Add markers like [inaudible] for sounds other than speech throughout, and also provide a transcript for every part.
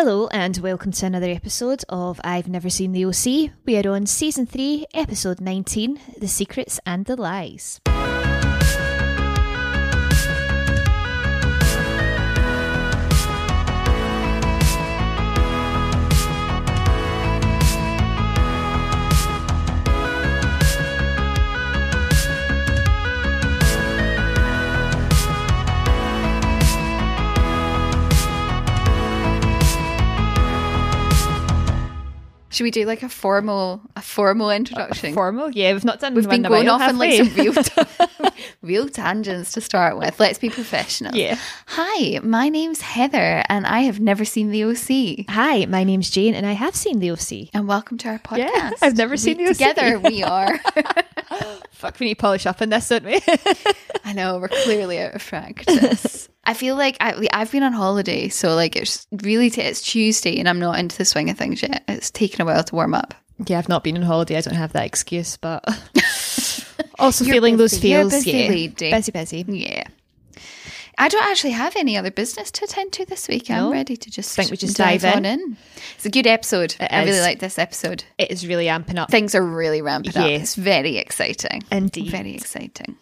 Hello and welcome to another episode of I've Never Seen the OC. We are on season 3, episode 19 The Secrets and the Lies. Should we do like a formal a formal introduction? Formal? Yeah, we've not done We've been going off on like some real ta- [laughs] [laughs] real tangents to start with. Let's be professional. Yeah. Hi, my name's Heather and I have never seen the OC. Hi, my name's Jane and I have seen the OC. And welcome to our podcast. Yeah, [laughs] I've never We- seen the OC. Together we are. Fuck, we need to polish up on this, don't we? I know we're clearly out of practice. I feel like I, I've been on holiday, so like it's really t- it's Tuesday and I'm not into the swing of things yet. It's taken a while to warm up. yeah, I've not been on holiday. I don't have that excuse, but [laughs] also You're feeling those busy. You're feels. busy yeah. lady. Busy, busy. Yeah. I don't actually have any other business to attend to this week. I'm ready to just Think we just dive, dive on in. It's a good episode. It I really like this episode. It is really amping up. Things are really ramping up. Yeah. It's very exciting. Indeed. Very exciting.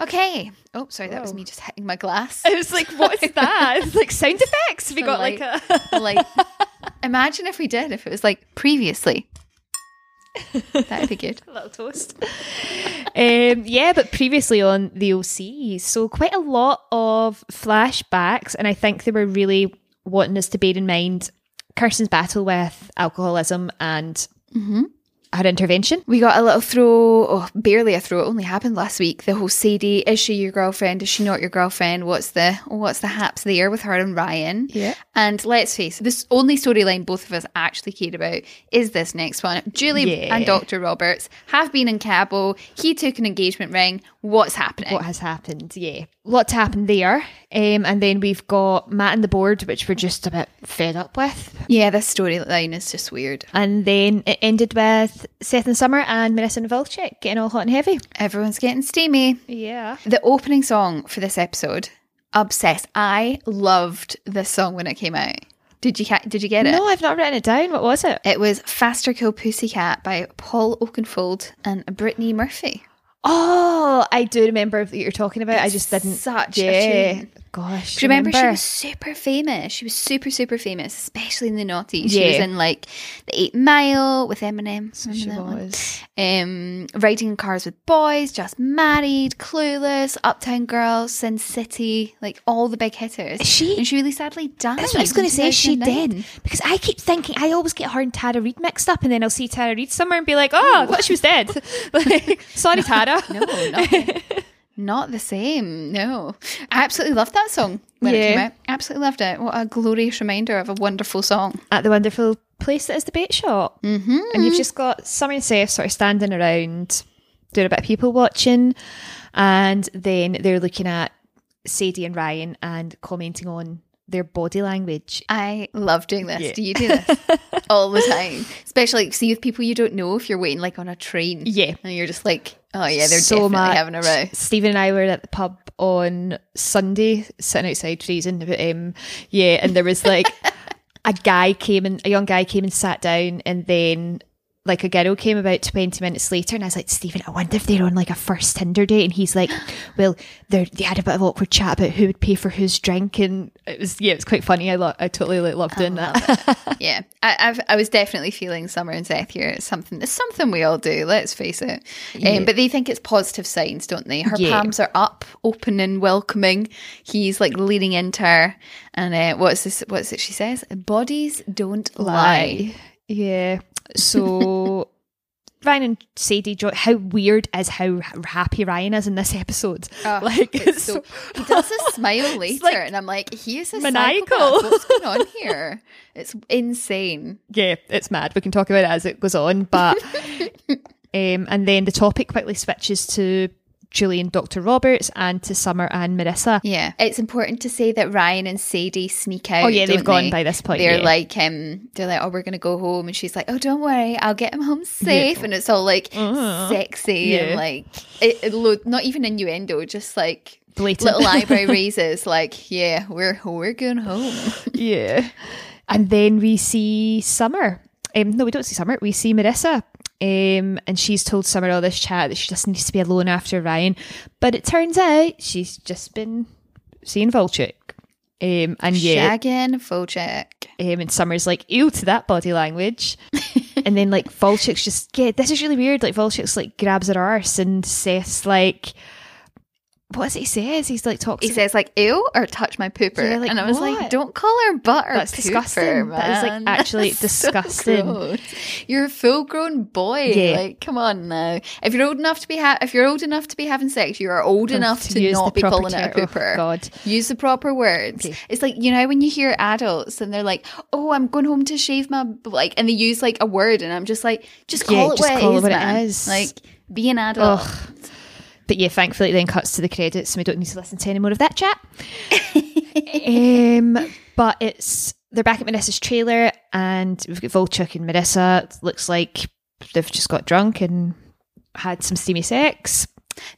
Okay. Oh, sorry, that was Whoa. me just hitting my glass. I was like, what is [laughs] that? It's like sound effects. We got like light. a. like, [laughs] imagine if we did, if it was like previously. That'd be good. A [laughs] little toast. um, yeah, but previously on the OC, so quite a lot of flashbacks, and I think they were really wanting us to bear in mind Kirsten's battle with alcoholism and her intervention. We got a little throw, oh, barely a throw. It only happened last week. The whole Sadie, is she your girlfriend? Is she not your girlfriend? What's the what's the haps there with her and Ryan? Yeah. And let's face it, this only storyline both of us actually cared about is this next one. Julie Yeah. and Dr. Roberts have been in Cabo. He took an engagement ring. What's happening? What has happened? Yeah, lot to happen there. Um, and then we've got Matt and the board, which we're just a bit fed up with. Yeah, this storyline is just weird. And then it ended with Seth and Summer and Marissa and Volchok getting all hot and heavy. Everyone's getting steamy. Yeah. The opening song for this episode, Obsessed. I loved this song when it came out. Did you ca- did you get it? No, I've not written it down. What was it? It was Faster Kill Pussycat by Paul Oakenfold and Brittany Murphy. Oh, I do remember that you're talking about. I just didn't. such a yeah. Gosh, Do you remember, she was super famous? She was super, super famous, especially in the noughties. She was in like the Eight Mile with Eminem. She Remember was. Um, riding in cars with boys, just married, clueless, Uptown Girls, Sin City, like all the big hitters. She- and she really sadly died. That's what I was going to say. She did because I keep thinking I always get her and Tara Reid mixed up, and then I'll see Tara Reid somewhere and be like, "Oh, I thought she was dead." [laughs] like, sorry, Tara. [laughs] No, not the same. No. I absolutely loved that song when it came out. Absolutely loved it. What a glorious reminder of a wonderful song. At the wonderful place that is the bait shop, mm-hmm. and you've just got Summer and Seth sort of standing around doing a bit of people watching, and then they're looking at Sadie and Ryan and commenting on their body language. I love doing this. Yeah. Do you do this [laughs] all the time? Especially see with people you don't know if you're waiting like on a train. Yeah. And you're just like, oh yeah, they're so definitely much. having a row. Stephen and I were at the pub on Sunday, sitting outside freezing. But um, yeah, and there was like [laughs] a guy came and a young guy came and sat down, and then like a girl came about twenty minutes later, and I was like, Stephen, I wonder if they're on like a first Tinder date, and he's like, [gasps] well, they they had a bit of awkward chat about who would pay for whose drink, and it was yeah, it was quite funny. I lo- I totally like, loved doing that. [laughs] Yeah. I, I've, I was definitely feeling Summer and Seth here. It's something, it's something we all do, let's face it. Um, but they think it's positive signs, don't they? Her Yeah. palms are up, open and welcoming. He's like leaning into her. And uh, what's this? What's it she says? Bodies don't lie. Yeah. So [laughs] Ryan and Sadie, jo- how weird is how happy Ryan is in this episode? Oh, like It's so, [laughs] he does a smile [laughs] later, like and I'm like, he is a maniacal. maniacal. What's going on here? It's insane. yeah, it's mad. We can talk about it as it goes on, but um, and then the topic quickly switches to Julie and Dr. Roberts and to Summer and Marissa. Yeah, it's important to say that Ryan and Sadie sneak out. Oh, yeah, they've gone they? by this point, They're yeah. like, um, they're like, oh, we're gonna go home, and she's like, oh, don't worry, I'll get him home safe, and it's all like sexy Uh-huh. Yeah. and like, it, it lo- not even innuendo, just like Blatant. little eyebrow [laughs] raises, like, yeah, we're we're going home. [laughs] yeah. And then we see Summer. Um, no, we don't see Summer. We see Marissa. Um, and she's told Summer all this chat that she just needs to be alone after Ryan. But it turns out she's just been seeing Volchok. Um, and yeah, Shagging Volchok. um, and Summer's like, ew to that body language. [laughs] and then like Volchok's just, yeah, this is really weird. Like Volchok's like grabs her arse and says like, what does he says? He's like talks. He says like ew or touch my pooper. Yeah, like, and I was what? like, don't call her butt or That's pooper, disgusting. That is, like, [laughs] actually so disgusting. gross. You're a full grown boy. Yeah. Like, come on now. If you're old enough to be ha- if you're old enough to be having sex, you are old enough to, not be calling it a ter- oh. God. Use the proper words. Okay. It's like you know when you hear adults and they're like, "Oh, I'm going home to shave my like," and they use like a word, and I'm just like, "Just call Yeah, it just what call it it is, what it man. is. Like, be an adult." Ugh. But yeah, thankfully it then cuts to the credits and we don't need to listen to any more of that chat. [laughs] um, but it's they're back at Marissa's trailer and we've got Volchok and Marissa. It looks like they've just got drunk and had some steamy sex.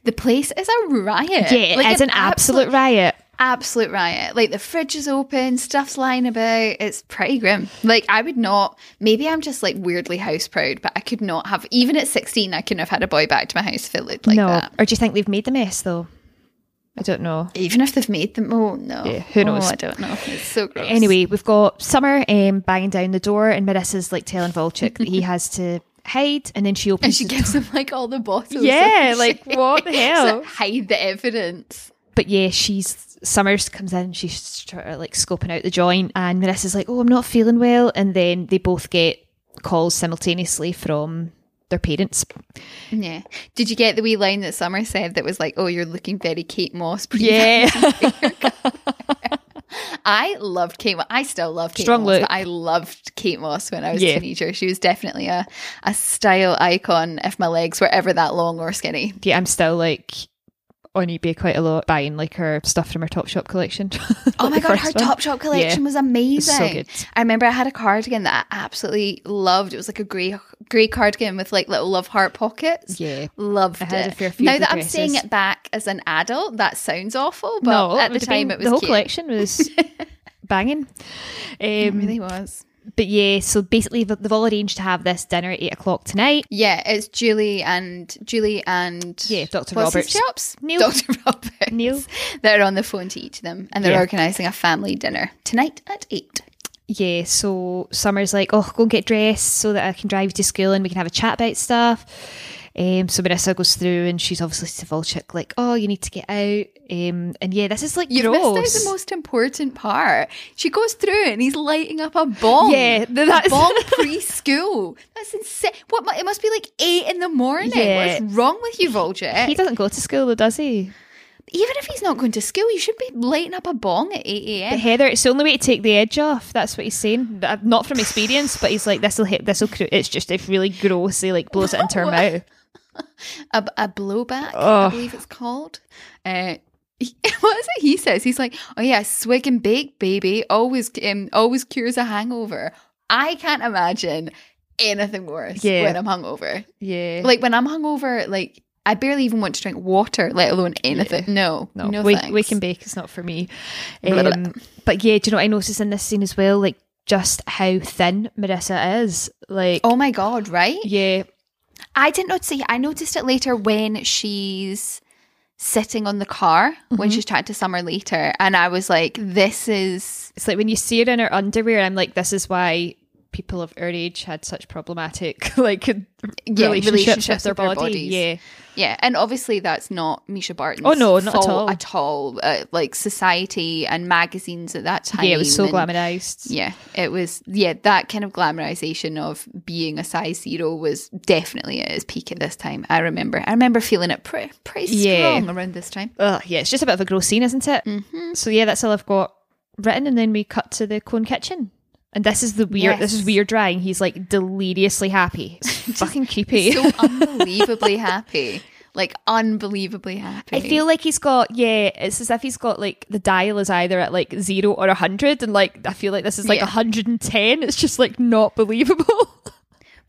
The place is a riot. Yeah, Like it's an, absolute riot. Absolute riot. Like the fridge is open, stuff's lying about. It's pretty grim. Like I would not. Maybe I'm just like weirdly house proud, but I could not have. Even at 16, I couldn't have had a boy back to my house if it looked like no. that. Or do you think they've made the mess though? I don't know. Even if they've made them. Oh no. Yeah, who knows? Oh, I don't know. It's so gross. Anyway, we've got Summer um, banging down the door, and Marissa's like telling Volchok that he [laughs] has to hide, and then she opens and she gives door. him like all the bottles. Yeah, [laughs] like, shit. what the [laughs] hell? like, hide the evidence. But yeah, she's Summers comes in, she's sort of like scoping out the joint, and Marissa's like, "Oh, I'm not feeling well," and then they both get calls simultaneously from their parents. Yeah. Did you get the wee line that Summer said that was like, "Oh, you're looking very Kate Moss." Yeah, [laughs] I loved Kate. Moss. I still love Kate Strong Moss. look. But I loved Kate Moss when I was Yeah. a teenager. She was definitely a a style icon. If my legs were ever that long or skinny, yeah. I'm still like on eBay quite a lot, buying like her stuff from her Topshop collection. [laughs] Oh my god, her one. Topshop collection Yeah. was amazing. so good. I remember I had a cardigan that I absolutely loved. It was like a grey grey cardigan with like little love heart pockets. Yeah. Loved I had it. a fair few now that I'm seeing it back as an adult, that sounds awful, but no, at the time been- it was the whole cute. collection was [laughs] banging. It Um, really was. But yeah, so basically th- they've all arranged to have this dinner at eight o'clock tonight. Yeah, it's Julie and Julie and Yeah, Dr. what's Roberts. His chops? Neil. Dr. [laughs] Roberts. Neil. They're on the phone to each of them, and they're Yeah. organising a family dinner tonight at eight. Yeah, so Summer's like, oh, go and get dressed so that I can drive you to school and we can have a chat about stuff. Um, so Marissa goes through and she's obviously to Volchok, like, oh, you need to get out. Um, and yeah, this is like You've gross. the most important part. She goes through and he's lighting up a bomb. Yeah, that's- a bomb [laughs] preschool. That's insane. What? It must be like eight in the morning. Yeah. What's wrong with you, Volchok? he doesn't go to school though, does he? Even if he's not going to school, you should be lighting up a bong at eight But a.m. Heather, it's the only way to take the edge off. That's what he's saying. Not from experience, but he's like, this will hit, this will, it's just, it's really gross. He like blows it into her mouth. A, a blowback, I Oh. believe it's called. Uh, he- [laughs] what is it he says? He's like, "Oh yeah, swig and bake, baby. Always, um, always cures a hangover." I can't imagine anything worse Yeah. when I'm hungover. Yeah. Like when I'm hungover, like I barely even want to drink water, let alone anything. No, No, no, we, thanks. we can bake. It's not for me. Um, but yeah, do you know what I noticed in this scene as well? Like just how thin Marissa is. Like, Oh my god! Right? yeah, I didn't notice it. I noticed it later when she's sitting on the car when Mm-hmm. she's chatting to Summer later, and I was like, "This is it's like when you see her in her underwear, I'm like, this is why people of our age had such problematic [laughs] like Yeah, relationships, relationships with their with their bodies. Yeah, Yeah, and obviously that's not Mischa Barton's Oh, no, not at all. at all. Uh, like society and magazines at that time. yeah, it was so and- glamorized. Yeah, it was. Yeah, that kind of glamorization of being a size zero was definitely at its peak at this time. I remember. I remember feeling it pretty, pretty Yeah. strong around this time. Ugh, yeah, it's just a bit of a gross scene, isn't it? Mm-hmm. So yeah, that's all I've got written, and then we cut to the Cohen kitchen. And this is the weird. This is weird drawing. He's like deliriously happy. [laughs] It's fucking creepy. So [laughs] unbelievably happy, like unbelievably happy. I feel like he's got yeah. It's as if he's got like the dial is either at like zero or a hundred, and like I feel like this is like Yeah. a hundred and ten. It's just like not believable. [laughs]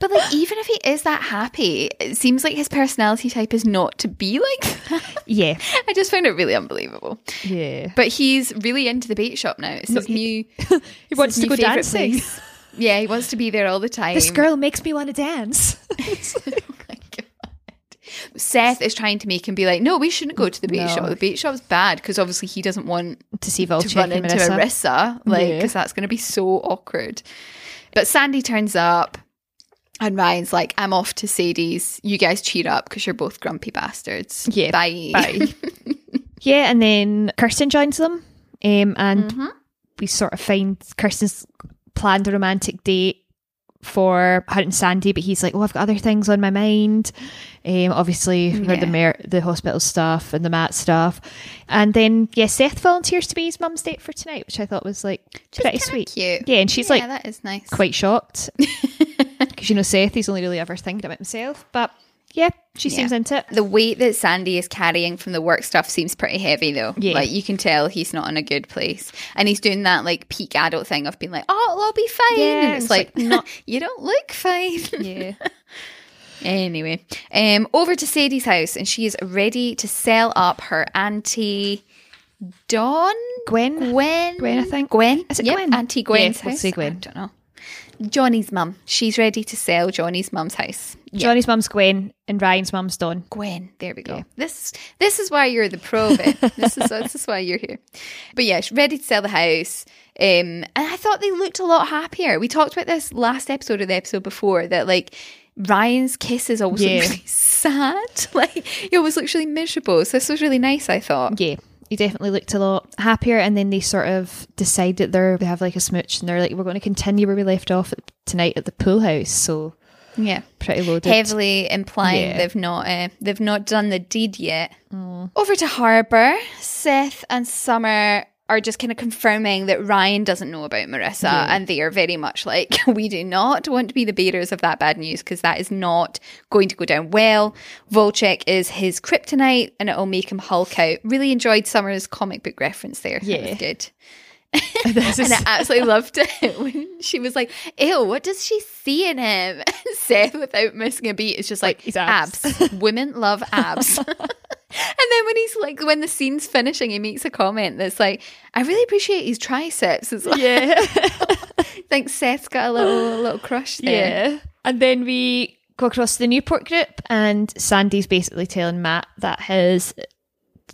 But like, even if he is that happy, it seems like his personality type is not to be like [laughs] that. Yeah. I just found it really unbelievable. Yeah. But he's really into the bait shop now. It's his new. [laughs] He wants to go dancing. place. Yeah, he wants to be there all the time. This girl makes me want to dance. [laughs] Oh my God. Seth is trying to make him be like, no, we shouldn't go to the bait No. shop. The bait shop's bad because obviously he doesn't want to see to Volchok run and into Marissa. Arissa, like Yeah. because that's going to be so awkward. But Sandy turns up, and Ryan's like, "I'm off to Sadie's. You guys cheer up because you're both grumpy bastards. Yeah, bye." bye. [laughs] Yeah, and then Kirsten joins them, um, and Mm-hmm. we sort of find Kirsten's planned a romantic date for her and Sandy, but he's like, "Oh, I've got other things on my mind." Um, obviously, the Yeah. mer- the hospital stuff and the Matt stuff, and then yeah, Seth volunteers to be his mum's date for tonight, which I thought was like pretty sweet. cute. Yeah, and she's yeah, like that is nice. quite shocked [laughs] because you know Seth, he's only really ever thinking about himself, but yeah, she Yeah. seems into it. The weight that Sandy is carrying from the work stuff seems pretty heavy, though. Yeah. Like you can tell he's not in a good place, and he's doing that like peak adult thing of being like, "Oh, it'll all be fine," Yeah, and it's it's like, like, "No, [laughs] you don't look fine." [laughs] Yeah. [laughs] Anyway, um, over to Sadie's house, and she is ready to sell up her auntie Dawn, Gwen? Gwen, Gwen, I think. Gwen. Is it Yep, Gwen? Auntie Gwen's Yeah, house. say Gwen. I don't know. Johnny's mum. She's ready to sell Johnny's mum's house. Yeah. Johnny's mum's Gwen and Ryan's mum's Dawn. Gwen. There we go. Yeah. This this is why you're the pro. Viv. [laughs] this is this is why you're here. But yeah, she's ready to sell the house. Um, and I thought they looked a lot happier. We talked about this last episode or the episode before that like Ryan's kisses always Yeah. really [laughs] sad. [laughs] Like he always looks really miserable. So this was really nice. I thought. Yeah, he definitely looked a lot happier. And then they sort of decide that they're they have like a smooch, and they're like, we're going to continue where we left off at, tonight at the pool house. So Yeah. pretty loaded. heavily implying Yeah. they've not uh, they've not done the deed yet. Over to Harbour, Seth and Summer are just kind of confirming that Ryan doesn't know about Marissa, and they are very much like [laughs] we do not want to be the bearers of that bad news because that is not going to go down well. Volchok is his kryptonite, and it will make him Hulk out. Really enjoyed Summer's comic book reference there. that Yeah. was good. [laughs] [laughs] And I absolutely loved it when she was like, Ew, what does she see in him? Seth, without missing a beat, is just like, his abs. abs. Women love abs. And then when he's like, when the scene's finishing, he makes a comment that's like, I really appreciate his triceps as well. yeah, [laughs] I think Seth's got a little, a little crush there. yeah. And then we go across to the Newport group, and Sandy's basically telling Matt that his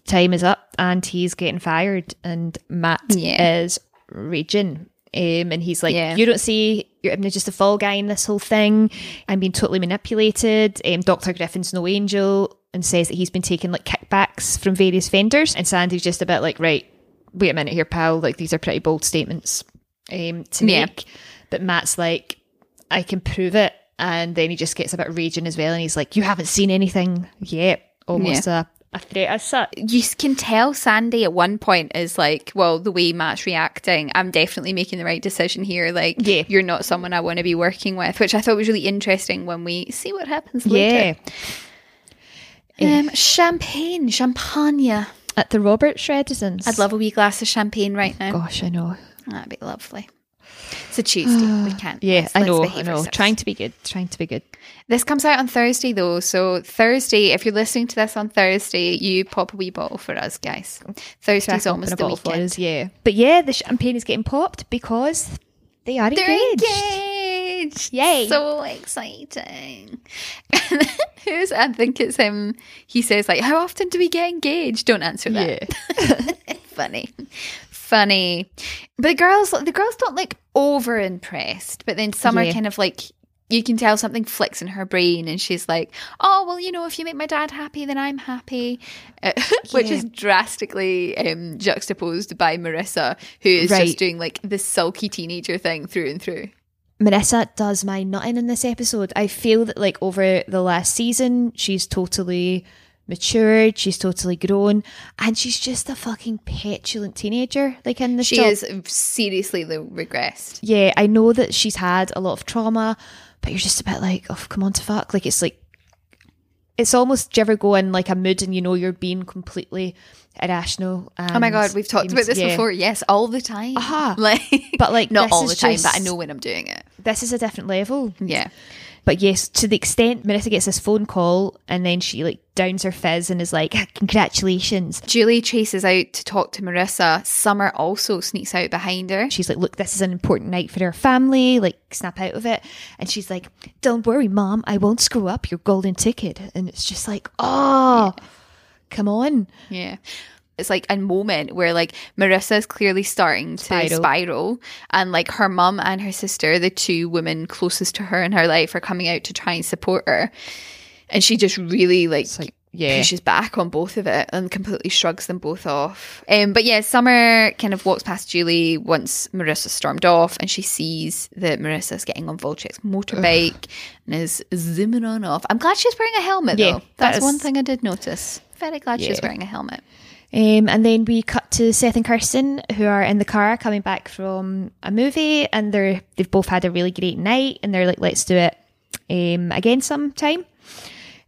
time is up and he's getting fired, and Matt Yeah. is raging. Um, and he's like, Yeah. "You don't see you're I'm just a fall guy in this whole thing. I'm being totally manipulated." Um, Doctor Griffin's no angel, and says that he's been taking like kickbacks from various vendors. And Sandy's just a bit like, "Right, wait a minute here, pal. Like these are pretty bold statements um, to Yeah. make." But Matt's like, "I can prove it," and then he just gets a bit raging as well, and he's like, "You haven't seen anything yet." Almost a, a threat as such. You can tell Sandy at one point is like, well, the way Matt's reacting, I'm definitely making the right decision here. Like, Yeah. you're not someone I want to be working with, which I thought was really interesting when we see what happens later. Yeah. Um, champagne, champagne. At the Roberts residence. I'd love a wee glass of champagne right now. Gosh, I know. That'd be lovely. It's a Tuesday. we can't. Yeah, let's- I know. I know. ourselves. Trying to be good. Trying to be good. This comes out on Thursday though, so Thursday. If you're listening to this on Thursday, you pop a wee bottle for us, guys. Thursday's almost the weekend. us, yeah. But yeah, the champagne is getting popped because they are They're engaged. engaged. Yay. So exciting. [laughs] Who's I think it's him. He says like, How often do we get engaged? Don't answer that. Yeah. [laughs] Funny. Funny. But the girls the girls don't look over impressed, but then some are kind of like you can tell something flicks in her brain and she's like, oh, well, you know, if you make my dad happy, then I'm happy. Uh, [laughs] which Yeah. is drastically um, juxtaposed by Marissa, who is Right. just doing like this sulky teenager thing through and through. Marissa does my nutting in this episode. I feel that like over the last season, she's totally matured, she's totally grown, and she's just a fucking petulant teenager. Like in this She job. is seriously the regressed. yeah, I know that she's had a lot of trauma, but you're just a bit like, oh, come on to fuck. Like it's like, it's almost, do you ever go in like a mood and you know you're being completely irrational? And Oh my god, we've talked about this yeah. before. Yes, all the time. Uh-huh. Aha. [laughs] Like, But, like, not all the time, but I know when I'm doing it. This is a different level. Yeah. But yes, to the extent Marissa gets this phone call and then she like downs her fizz and is like, [laughs] congratulations. Julie chases out to talk to Marissa. Summer also sneaks out behind her. She's like, look, this is an important night for our family. Like, snap out of it. And she's like, don't worry, mom. I won't screw up your golden ticket. And it's just like, oh, yeah. come on. Yeah it's like a moment where like Marissa is clearly starting to spiral. spiral, and like her mum and her sister, the two women closest to her in her life, are coming out to try and support her, and she just really like, like yeah. pushes back on both of it and completely shrugs them both off. Um, but yeah, Summer kind of walks past Julie once Marissa stormed off, and she sees that Marissa's getting on Volchok's motorbike Ugh. and is zooming on off. I'm glad she's wearing a helmet yeah, though. That's that is, one thing I did notice. Very glad yeah. she's wearing a helmet. Um, and then we cut to Seth and Kirsten, who are in the car coming back from a movie, and they're they've both had a really great night, and they're like, "Let's do it um, again sometime."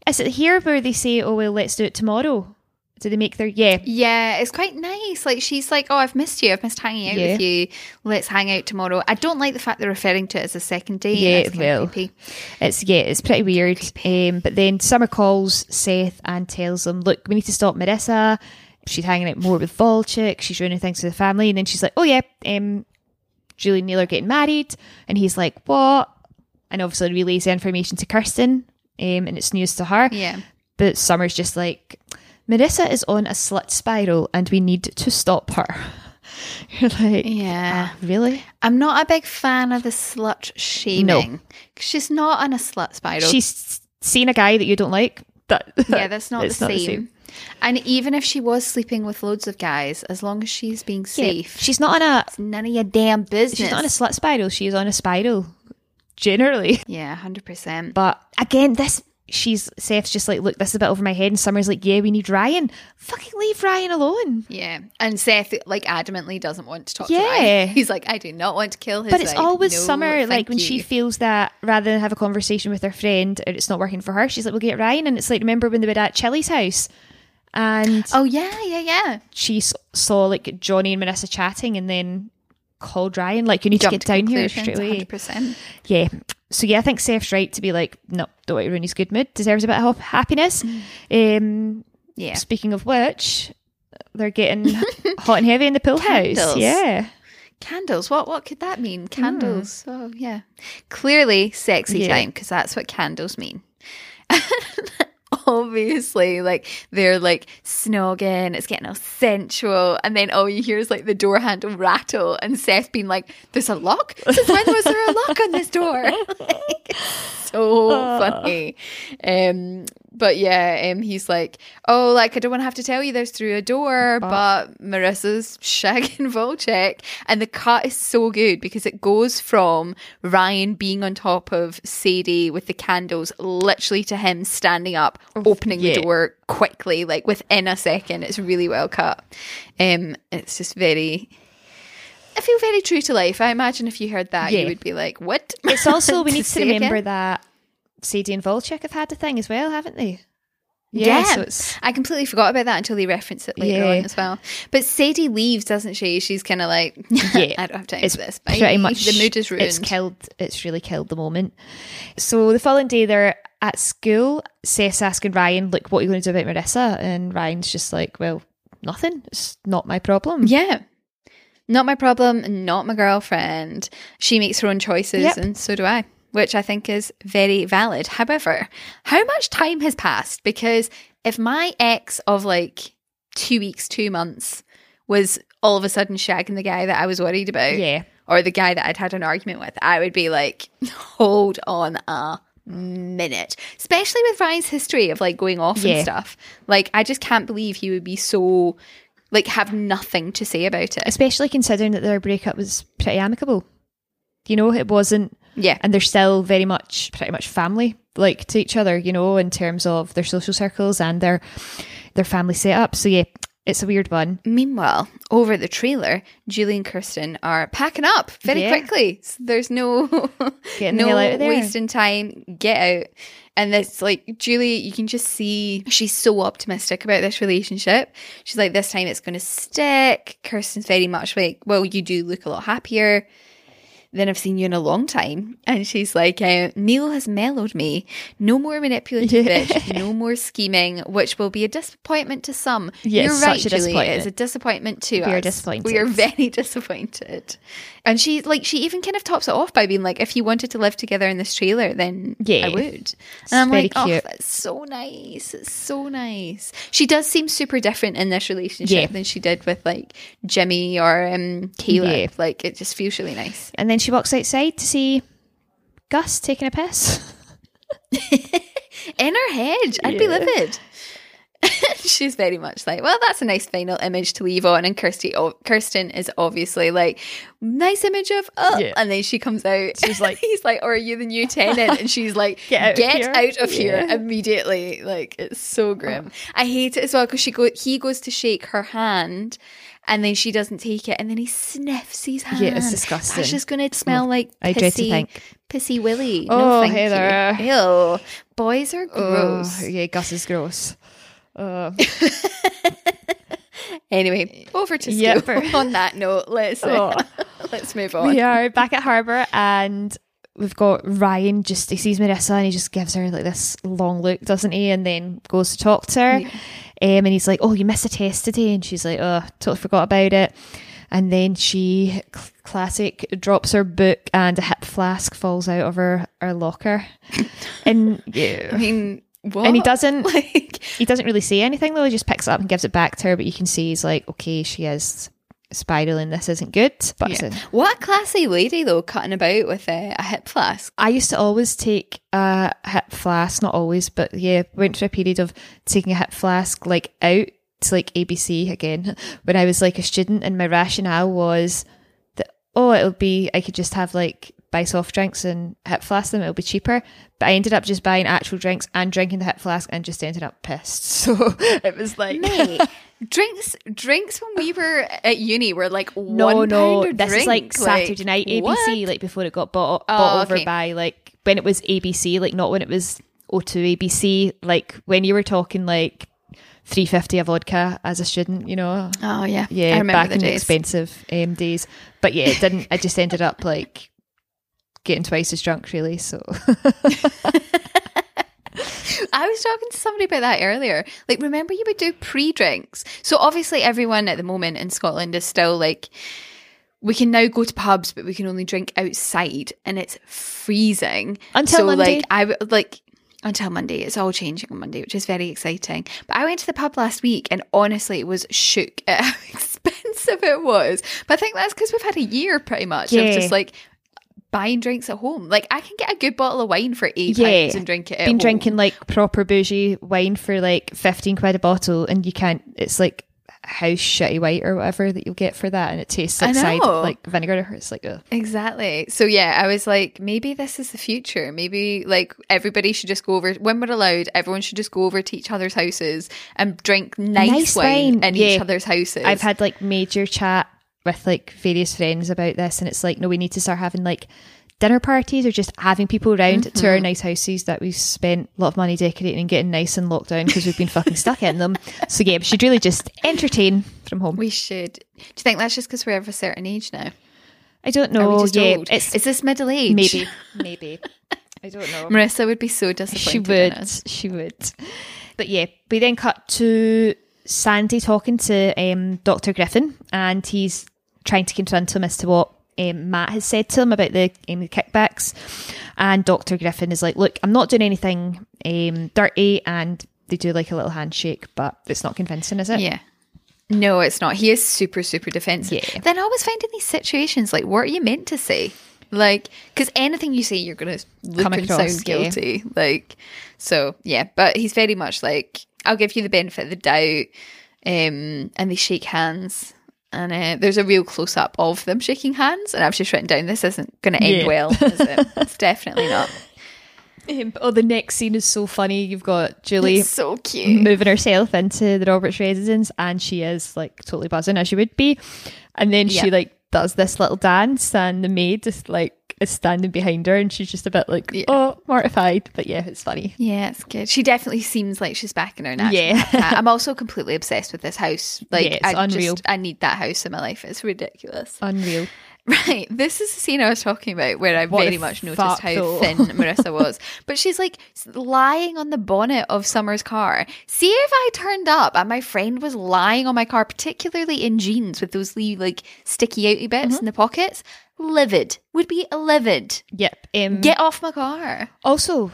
Is it here where they say, "Oh well, let's do it tomorrow"? Do they make their yeah? Yeah, it's quite nice. Like she's like, "Oh, I've missed you. I've missed hanging out yeah. with you. Let's hang out tomorrow." I don't like the fact they're referring to it as a second date. Yeah, well, it's yeah, it's pretty weird. Um, but then Summer calls Seth and tells them, "Look, we need to stop Marissa." She's hanging out more with Volchok, She's ruining things for the family. And then she's like, oh, yeah, um, Julie and Neil are getting married. And he's like, what? And obviously relays the information to Kirsten. Um, and it's news to her. Yeah. But Summer's just like, Marissa is on a slut spiral and we need to stop her. [laughs] You're like, yeah, oh, really? I'm not a big fan of the slut shaming. No. She's not on a slut spiral. She's seen a guy that you don't like. That, yeah, that's not, the, same. not the same. And even if she was sleeping with loads of guys, as long as she's being safe, yeah, she's not on a. It's none of your damn business. She's not on a slut spiral. She's on a spiral, generally. Yeah, hundred percent. But again, this she's Seth's just like, look, this is a bit over my head, and Summer's like, yeah, we need Ryan. Fucking leave Ryan alone. Yeah, and Seth like adamantly doesn't want to talk yeah. to Ryan. He's like, I do not want to kill his. But it's always no, Summer, like when you. she feels that rather than have a conversation with her friend, and it's not working for her, she's like, we'll get Ryan, and it's like, remember when they were at Chili's house? And oh yeah, yeah, yeah. She saw like Johnny and Marissa chatting, and then called Ryan like, "You need Jumped to get down here straight away." 100%. Yeah. So yeah, I think Seth's right to be like, "No, don't want to ruin his good mood. Deserves a bit of happiness." Mm. Um, yeah. Speaking of which, they're getting [laughs] hot and heavy in the pool house. Yeah. Candles. What what could that mean? Candles. Mm. Oh yeah. Clearly sexy yeah. time because that's what candles mean. [laughs] [laughs] obviously like they're like snogging, it's getting all sensual, and then all you hear is like the door handle rattle, and Seth being like, "There's a lock. Since when was there a lock on this door?" [laughs] so [laughs] funny. Um, but yeah, um, he's like, oh, like I don't want to have to tell you this through a door, but, but Marissa's shagging Volchok, and the cut is so good because it goes from Ryan being on top of Sadie with the candles, literally to him standing up, opening yeah. the door quickly, like within a second. It's really well cut. Um, it's just very. I feel very true to life. I imagine if you heard that, yeah. you would be like, "What?" It's also [laughs] we need to remember again? that Sadie and Volchok have had a thing as well, haven't they? Yeah, yeah. So I completely forgot about that until they reference it later yeah. on as well. But Sadie leaves, doesn't she? She's kind of like, [laughs] yeah, I don't have time it's for this. Pretty much the mood is ruined. It's killed. It's really killed the moment. So the following day, they're at school. Seth's asking Ryan, like, what are you going to do about Marissa? And Ryan's just like, well, nothing. It's not my problem. Yeah. Not my problem, not my girlfriend. She makes her own choices, yep. and so do I which I think is very valid. However, how much time has passed? Because if my ex of like two weeks, two months was all of a sudden shagging the guy that I was worried about, yeah, or the guy that I'd had an argument with, I would be like, [laughs] hold on a minute. Especially with Ryan's history of like going off yeah. and stuff. Like, I just can't believe he would be so like have nothing to say about it. Especially considering that their breakup was pretty amicable. You know, it wasn't yeah. And they're still very much, pretty much family like to each other, you know, in terms of their social circles and their their family setup. So yeah, it's a weird one. Meanwhile, over the trailer, Julie and Kirsten are packing up very yeah. quickly. So there's no [laughs] no wasting time. Get out. And it's like Julie, you can just see she's so optimistic about this relationship. She's like, this time it's going to stick. Kirsten's very much like, well, you do look a lot happier then I've seen you in a long time. And she's like, uh, Neil has mellowed me. No more manipulative bitch. [laughs] No more scheming, which will be a disappointment to some. Yeah, You're it's right, Julie. disappointment. It's a disappointment to We are disappointed. We are very [laughs] disappointed. And she, like, she even kind of tops it off by being like, if you wanted to live together in this trailer, then Yeah. I would. And I'm very like, oh, that's so nice. It's so nice. She does seem super different in this relationship Yeah. than she did with like Jimmy or um, Caleb. Yeah. Like it just feels really nice. And then she walks outside to see Gus taking a piss. [laughs] In her hedge. I'd be livid. [laughs] She's very much like, well, that's a nice final image to leave on. And Kirsty, oh, Kirsten is obviously like, nice image of, uh, Yeah. and then she comes out. She's [laughs] like- he's like, or are you the new tenant? And she's like, Get get out out, of here." of here immediately. Like, it's so grim. I hate it as well because she go, he goes to shake her hand. And then she doesn't take it, and then he sniffs his hand. Yeah, it's disgusting. That's just going to smell like I dread to pissy, think. pissy willy. Oh, no, thank Heather. you. Ew. Boys are gross. Oh, yeah, Gus is gross. Uh, [laughs] Anyway, over to. Yep. [laughs] on that note, let's uh, [laughs] let's move on. we are back at Harbour and we've got Ryan just he sees Marissa and he just gives her like this long look, doesn't he? And then goes to talk to her. Um, Um, and he's like, Oh, you missed a test today and she's like, Oh, totally forgot about it. And then she cl- classic drops her book and a hip flask falls out of her, her locker. [laughs] and yeah. I mean, what? And he doesn't [laughs] like. he doesn't really say anything though, he just picks it up and gives it back to her, but you can see he's like, Okay, she is spiraling, this isn't good. But Yeah. What a classy lady though, cutting about with a, a hip flask. I used to always take a hip flask, not always, but yeah, went through a period of taking a hip flask like out to like ABC again when I was like a student, and my rationale was that oh, it'll be I could just have like buy soft drinks and hip flask them, it'll be cheaper. But I ended up just buying actual drinks and drinking the hip flask, and just ended up pissed. [laughs] So it was like. Drinks drinks when we were at uni were like No, one no, pound a this is like drink, Saturday night ABC, what? like before it got bought, Oh, bought over okay. by like when it was ABC, like not when it was O2 ABC, like when you were talking like three fifty a vodka as a student, you know. Oh yeah, Yeah, I remember back the in the expensive um, days. But yeah, it didn't. I just ended up like getting twice as drunk, really. So [laughs] [laughs] I was talking to somebody about that earlier. Like, remember you would do pre drinks. So obviously, everyone at the moment in Scotland is still like, we can now go to pubs, but we can only drink outside, and it's freezing Until so, Monday. Like, I w- like until Monday. It's all changing on Monday, which is very exciting. But I went to the pub last week, and honestly, it was shook at [laughs] how [laughs] expensive it was. But I think that's because we've had a year pretty much Yeah. of just like. Buying drinks at home, like I can get a good bottle of wine for eight Yeah. pounds and drink it. At been home. drinking like proper bougie wine for like fifteen quid a bottle, and you can't. It's like house shitty white or whatever that you'll get for that, and it tastes like side like vinegar. It's like ugh. Exactly. So yeah, I was like, maybe this is the future. Maybe like everybody should just go over when we're allowed. Everyone should just go over to each other's houses and drink nice, Nice wine, wine, in yeah. each other's houses. I've had like major chat with like various friends about this, and it's like, no, we need to start having like dinner parties or just having people around to Mm-hmm. our nice houses that we've spent a lot of money decorating and getting nice and locked down because we've been fucking stuck in them. [laughs] So yeah, we should really just entertain from home. we should. Do you think that's just because we're of a certain age now? I don't know. Yeah, old? it's is this middle age? maybe, [laughs] maybe. I don't know. Marissa would be so She disappointed. in would. She would. But yeah, we then cut to Sandy talking to um, Dr. Griffin, and he's trying to confront him as to what um, Matt has said to him about the, um, the kickbacks. And Dr. Griffin is like, Look, I'm not doing anything um, dirty. And they do like a little handshake, but it's not convincing, is it? Yeah. No, it's not. He is super, super defensive. Yeah. Then I always find in these situations, like, what are you meant to say? Like, because anything you say, you're going to look Come and across, sound yeah. guilty. Like, so yeah. But he's very much like, I'll give you the benefit of the doubt. Um, and they shake hands. And uh, there's a real close up of them shaking hands. And I've just written down, this isn't going to end Yeah. well, is it? It's [laughs] definitely not. Um, oh, the next scene is so funny. You've got Julie It's so cute. moving herself into the Roberts residence and she is like totally buzzing as she would be. And then she like does this little dance and the maid just like is standing behind her and she's just a bit like, Yeah. oh, mortified. But yeah, it's funny. Yeah, it's good. She definitely seems like she's back in her natural Yeah. I'm also completely obsessed with this house. Like, Yeah, it's I unreal. just I need that house in my life. It's ridiculous. Unreal. [laughs] Right, this is the scene I was talking about where I What very much noticed how though? thin Marissa was. [laughs] But she's like lying on the bonnet of Summer's car. See if I turned up and my friend was lying on my car, particularly in jeans with those like sticky outy bits Mm-hmm. in the pockets. Livid. Would be livid. Yep. Um, Get off my car. Also,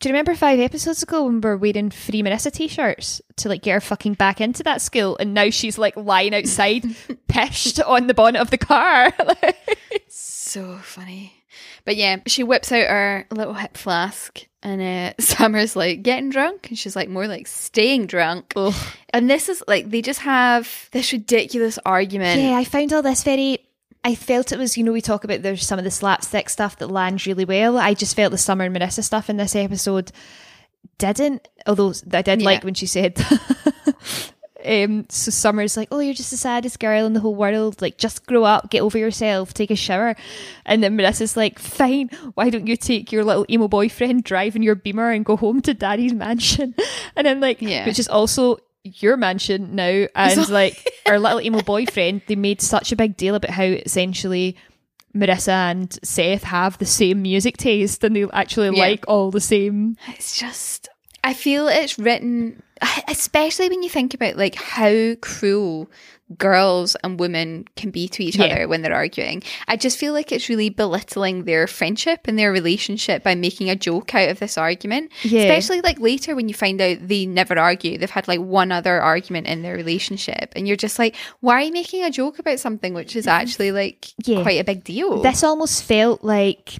do you remember five episodes ago when we were wearing free Marissa t-shirts to like get her fucking back into that school, and now she's like lying outside, [laughs] pished on the bonnet of the car. [laughs] So funny. But yeah, she whips out her little hip flask and uh, [laughs] Summer's like getting drunk and she's like more like staying drunk. Ugh. And this is like they just have this ridiculous argument. yeah, I found all this very. I felt it was, you know, we talk about there's some of the slapstick stuff that lands really well. I just felt the Summer and Marissa stuff in this episode didn't. Although I did Yeah. like when she said, [laughs] um, so Summer's like, oh, you're just the saddest girl in the whole world. Like, just grow up, get over yourself, take a shower. And then Marissa's like, fine, why don't you take your little emo boyfriend drive in your beamer and go home to daddy's mansion? [laughs] And I'm like, Yeah. which is also your mansion now. And like, our little emo boyfriend, they made such a big deal about how essentially Marissa and Seth have the same music taste and they actually Yeah. like all the same. It's just I feel it's written [sighs] especially when you think about like how cruel girls and women can be to each Yeah. other when they're arguing. I just feel like it's really belittling their friendship and their relationship by making a joke out of this argument. Yeah. Especially like later when you find out they never argue. They've had like one other argument in their relationship and you're just like, why are you making a joke about something which is mm-hmm. actually like Yeah. quite a big deal? This almost felt like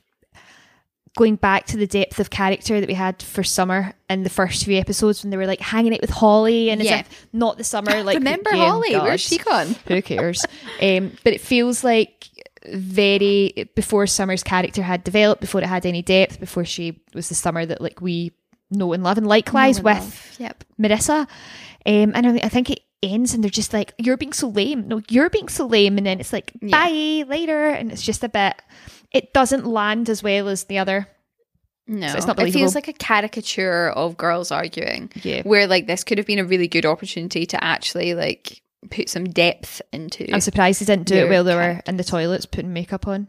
going back to the depth of character that we had for Summer in the first few episodes when they were like hanging out with Holly and Yeah. as if not the Summer [laughs] like Remember Holly? God, Where's she gone? [laughs] Who cares? um, but it feels like very before Summer's character had developed, before it had any depth, before she was the Summer that like we know and love, and likewise one with love. Yep. Marissa. Um, and I I think it ends and they're just like, you're being so lame. No, you're being so lame. And then it's like, Yeah. bye, later. And it's just a bit, it doesn't land as well as the other. No, it's not it feels like a caricature of girls arguing. Yeah. where like this could have been a really good opportunity to actually like put some depth into. I'm surprised they didn't do it while they were in the toilets putting makeup on.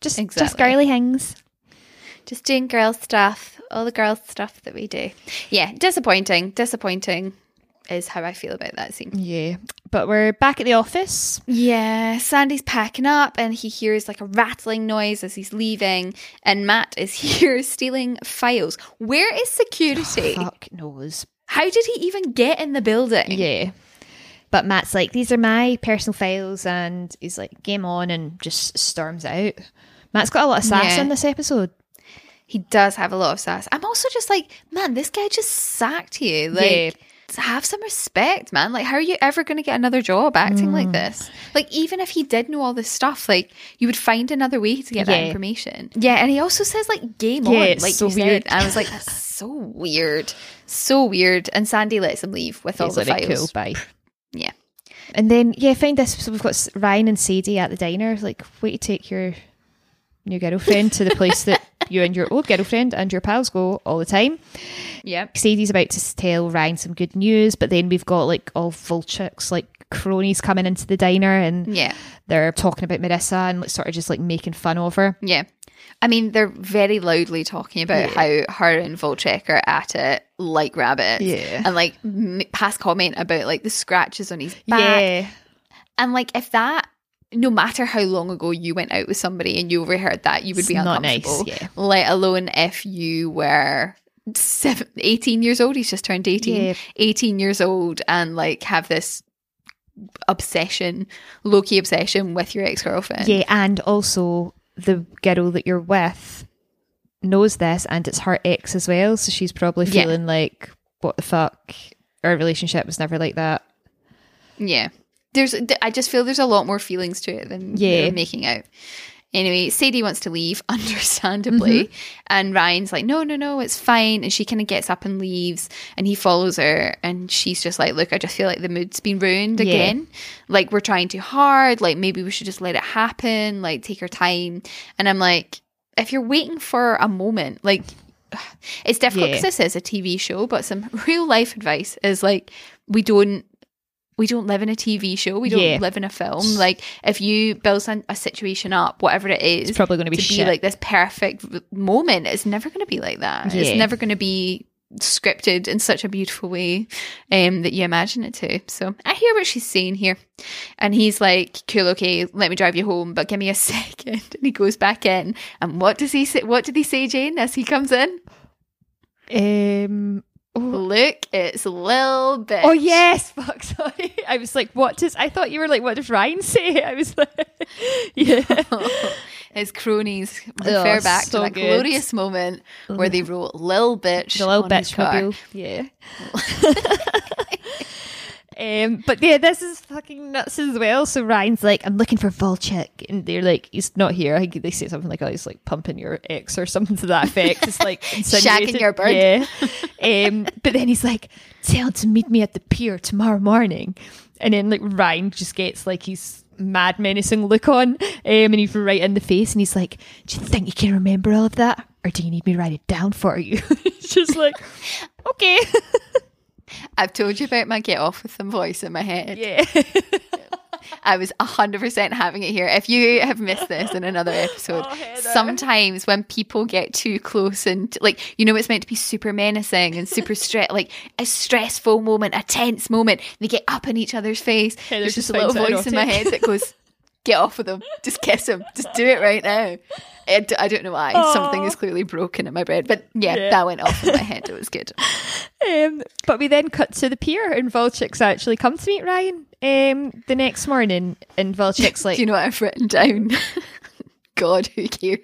Just, just girly things. Just doing girl stuff, all the girl stuff that we do. Yeah, disappointing. Disappointing is how I feel about that scene. Yeah. But we're back at the office. Yeah, Sandy's packing up and he hears like a rattling noise as he's leaving, and Matt is [laughs] here stealing files. Where is security? Oh, fuck knows. How did he even get in the building? Yeah. But Matt's like, these are my personal files. And he's like, game on and just storms out. Matt's got a lot of sass Yeah. in this episode. He does have a lot of sass. I'm also just like, man, this guy just sacked you. Like, Yeah. Have some respect, man. Like, how are you ever going to get another job acting Mm. like this? Like, even if he did know all this stuff, like, you would find another way to get that information. Yeah, and he also says like game Yeah, on, it's like so weird. I was like, that's [laughs] so weird, so weird. And Sandy lets him leave with all the files. cool, bye. Yeah, And then, yeah, find this. So we've got Ryan and Sadie at the diner. Like, way to take your new girlfriend to the place that you and your old girlfriend and your pals go all the time. yeah, Sadie's about to tell Ryan some good news, but then we've got like all Volchok's, like cronies coming into the diner and yeah, they're talking about Marissa and like, sort of just like making fun of her. yeah. I mean, they're very loudly talking about how her and Volchok are at it like rabbits. Yeah. And like m- pass comment about like the scratches on his back. Yeah. And like if that, no matter how long ago you went out with somebody and you overheard that, you would It's be not nice, yeah. Let alone if you were seven, 18 years old. He's just turned 18. Yeah. 18 years old and like have this obsession, low key obsession with your ex girlfriend. Yeah, and also the girl that you're with knows this and it's her ex as well, so she's probably Yeah. feeling like, what the fuck? Our relationship was never like that. Yeah. There's I just feel there's a lot more feelings to it than Yeah. making out. Anyway, Sadie wants to leave, [laughs] understandably. Mm-hmm. And Ryan's like, no, no, no, it's fine. And she kind of gets up and leaves. And he follows her. And she's just like, look, I just feel like the mood's been ruined Yeah. again. Like, we're trying too hard. Like, maybe we should just let it happen. Like, take our time. And I'm like, if you're waiting for a moment, like, [sighs] it's difficult Yeah. because this is a TV show, but some [laughs] real life advice is like, we don't we don't live in a TV show. We don't Yeah. live in a film. Like if you build some, a situation up, whatever it is, It's probably be to be like this perfect moment. It's never going to be like that. Yeah. It's never going to be scripted in such a beautiful way um, that you imagine it to. So I hear what she's saying here, and he's like, "Cool, okay, let me drive you home, but give me a [laughs] second. And he goes back in, and what does he say? What did he say, Jane, as he comes in? Um. Oh, Look, it's Lil Bitch. oh yes, [laughs] fuck. Sorry, I was like, what does? I thought you were like, what does Ryan say? [laughs] I was like, [laughs] yeah. His cronies Oh, back so to that good. glorious moment where they mm-hmm. wrote "Lil Bitch" the his bitch mobile. Yeah. Um, but yeah, this is fucking nuts as well. So Ryan's like, I'm looking for Volchek, and they're like, he's not here. I think they say something like, oh, he's like pumping your ex or something to that effect. It's like [laughs] insinuated. your bird. Yeah. [laughs] Um, but then he's like, tell him to meet me at the pier tomorrow morning, and then like Ryan just gets like he's mad menacing look on um, and he's right in the face and he's like do you think you can remember all of that or do you need me to write it down for you [laughs] it's just like okay I've told you about my get off with them voice in my head. yeah [laughs] I was 100% having it here. If you have missed this in another episode, [laughs] Oh, sometimes when people get too close and like, you know, it's meant to be super menacing and super [laughs] stress, like a stressful moment, a tense moment, they get up in each other's face. Heather There's just just a little voice in my head that goes, get off with him. Just kiss him. Just do it right now. I d- I don't know why. Something is clearly broken in my brain. But yeah, Yeah. that went off in my head. It was good. [laughs] um, but we then cut to the pier and Volchek's actually come to meet Ryan um, the next morning and Volchek's [laughs] like Do you know what I've written down? [laughs] God, who cares?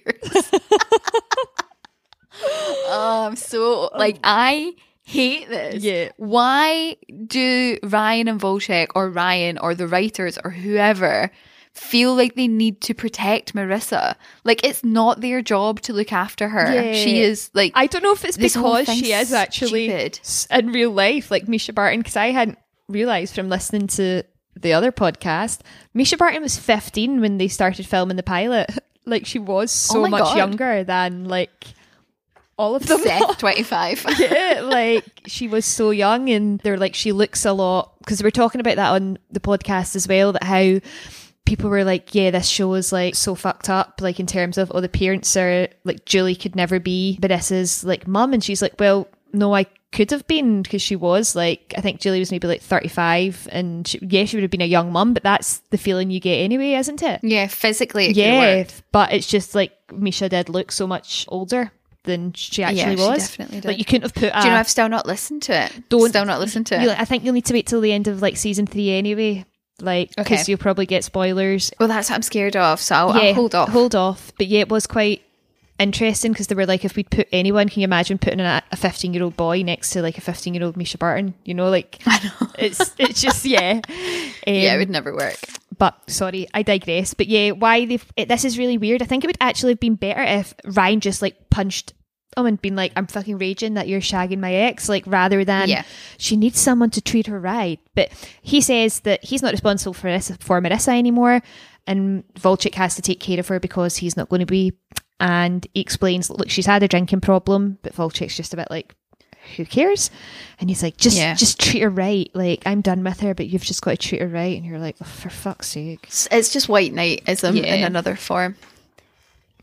oh, I'm so like I hate this. Yeah. Why do Ryan and Volchek or Ryan or the writers or whoever feel like they need to protect Marissa? Like it's not their job to look after her. Yeah. She is like I don't know if it's because she is actually stupid. in real life, like Mischa Barton, because I hadn't realised from listening to the other podcast, Mischa Barton was 15 when they started filming the pilot. [laughs] Like she was so Oh much God. younger than like all of them. Seth [laughs] 25. [laughs] yeah, like she was so young and they're like she looks a lot because we're talking about that on the podcast as well that how people were like yeah this show is like so fucked up like in terms of oh the parents are like Julie could never be Vanessa's like mum and she's like well no I could have been because she was like I think Julie was maybe like 35 and she, yeah she would have been a young mum but that's the feeling you get anyway isn't it yeah, physically it could yeah but it's just like Mischa did look so much older than she actually she was definitely did. like you couldn't have put a, Do you know I've still not listened to it? Don't- still not listened to it. you- I think you'll need to wait till the end of like season three anyway, like because Okay. you'll probably get spoilers. well, that's what I'm scared of. So I'll, I'll hold off. Hold off. But yeah, it was quite interesting because they were like, if we'd put anyone, can you imagine putting a a fifteen year old boy next to like a fifteen year old Mischa Barton? You know, like [laughs] it's it's just yeah, [laughs] yeah, it Um, would never work. but sorry, I digress. But yeah, why they've it, this is really weird. I think it would actually have been better if Ryan just like punched him and being like, "I'm fucking raging that you're shagging my ex," like rather than Yeah. she needs someone to treat her right. But he says that he's not responsible for this for Marissa anymore, and Volchik has to take care of her because he's not going to be. And he explains, look, she's had a drinking problem, but Volchik's just a bit like, who cares? And he's like, just Yeah. just treat her right. Like I'm done with her, but you've just got to treat her right. And you're like, oh, for fuck's sake. It's, it's just white knightism in another form.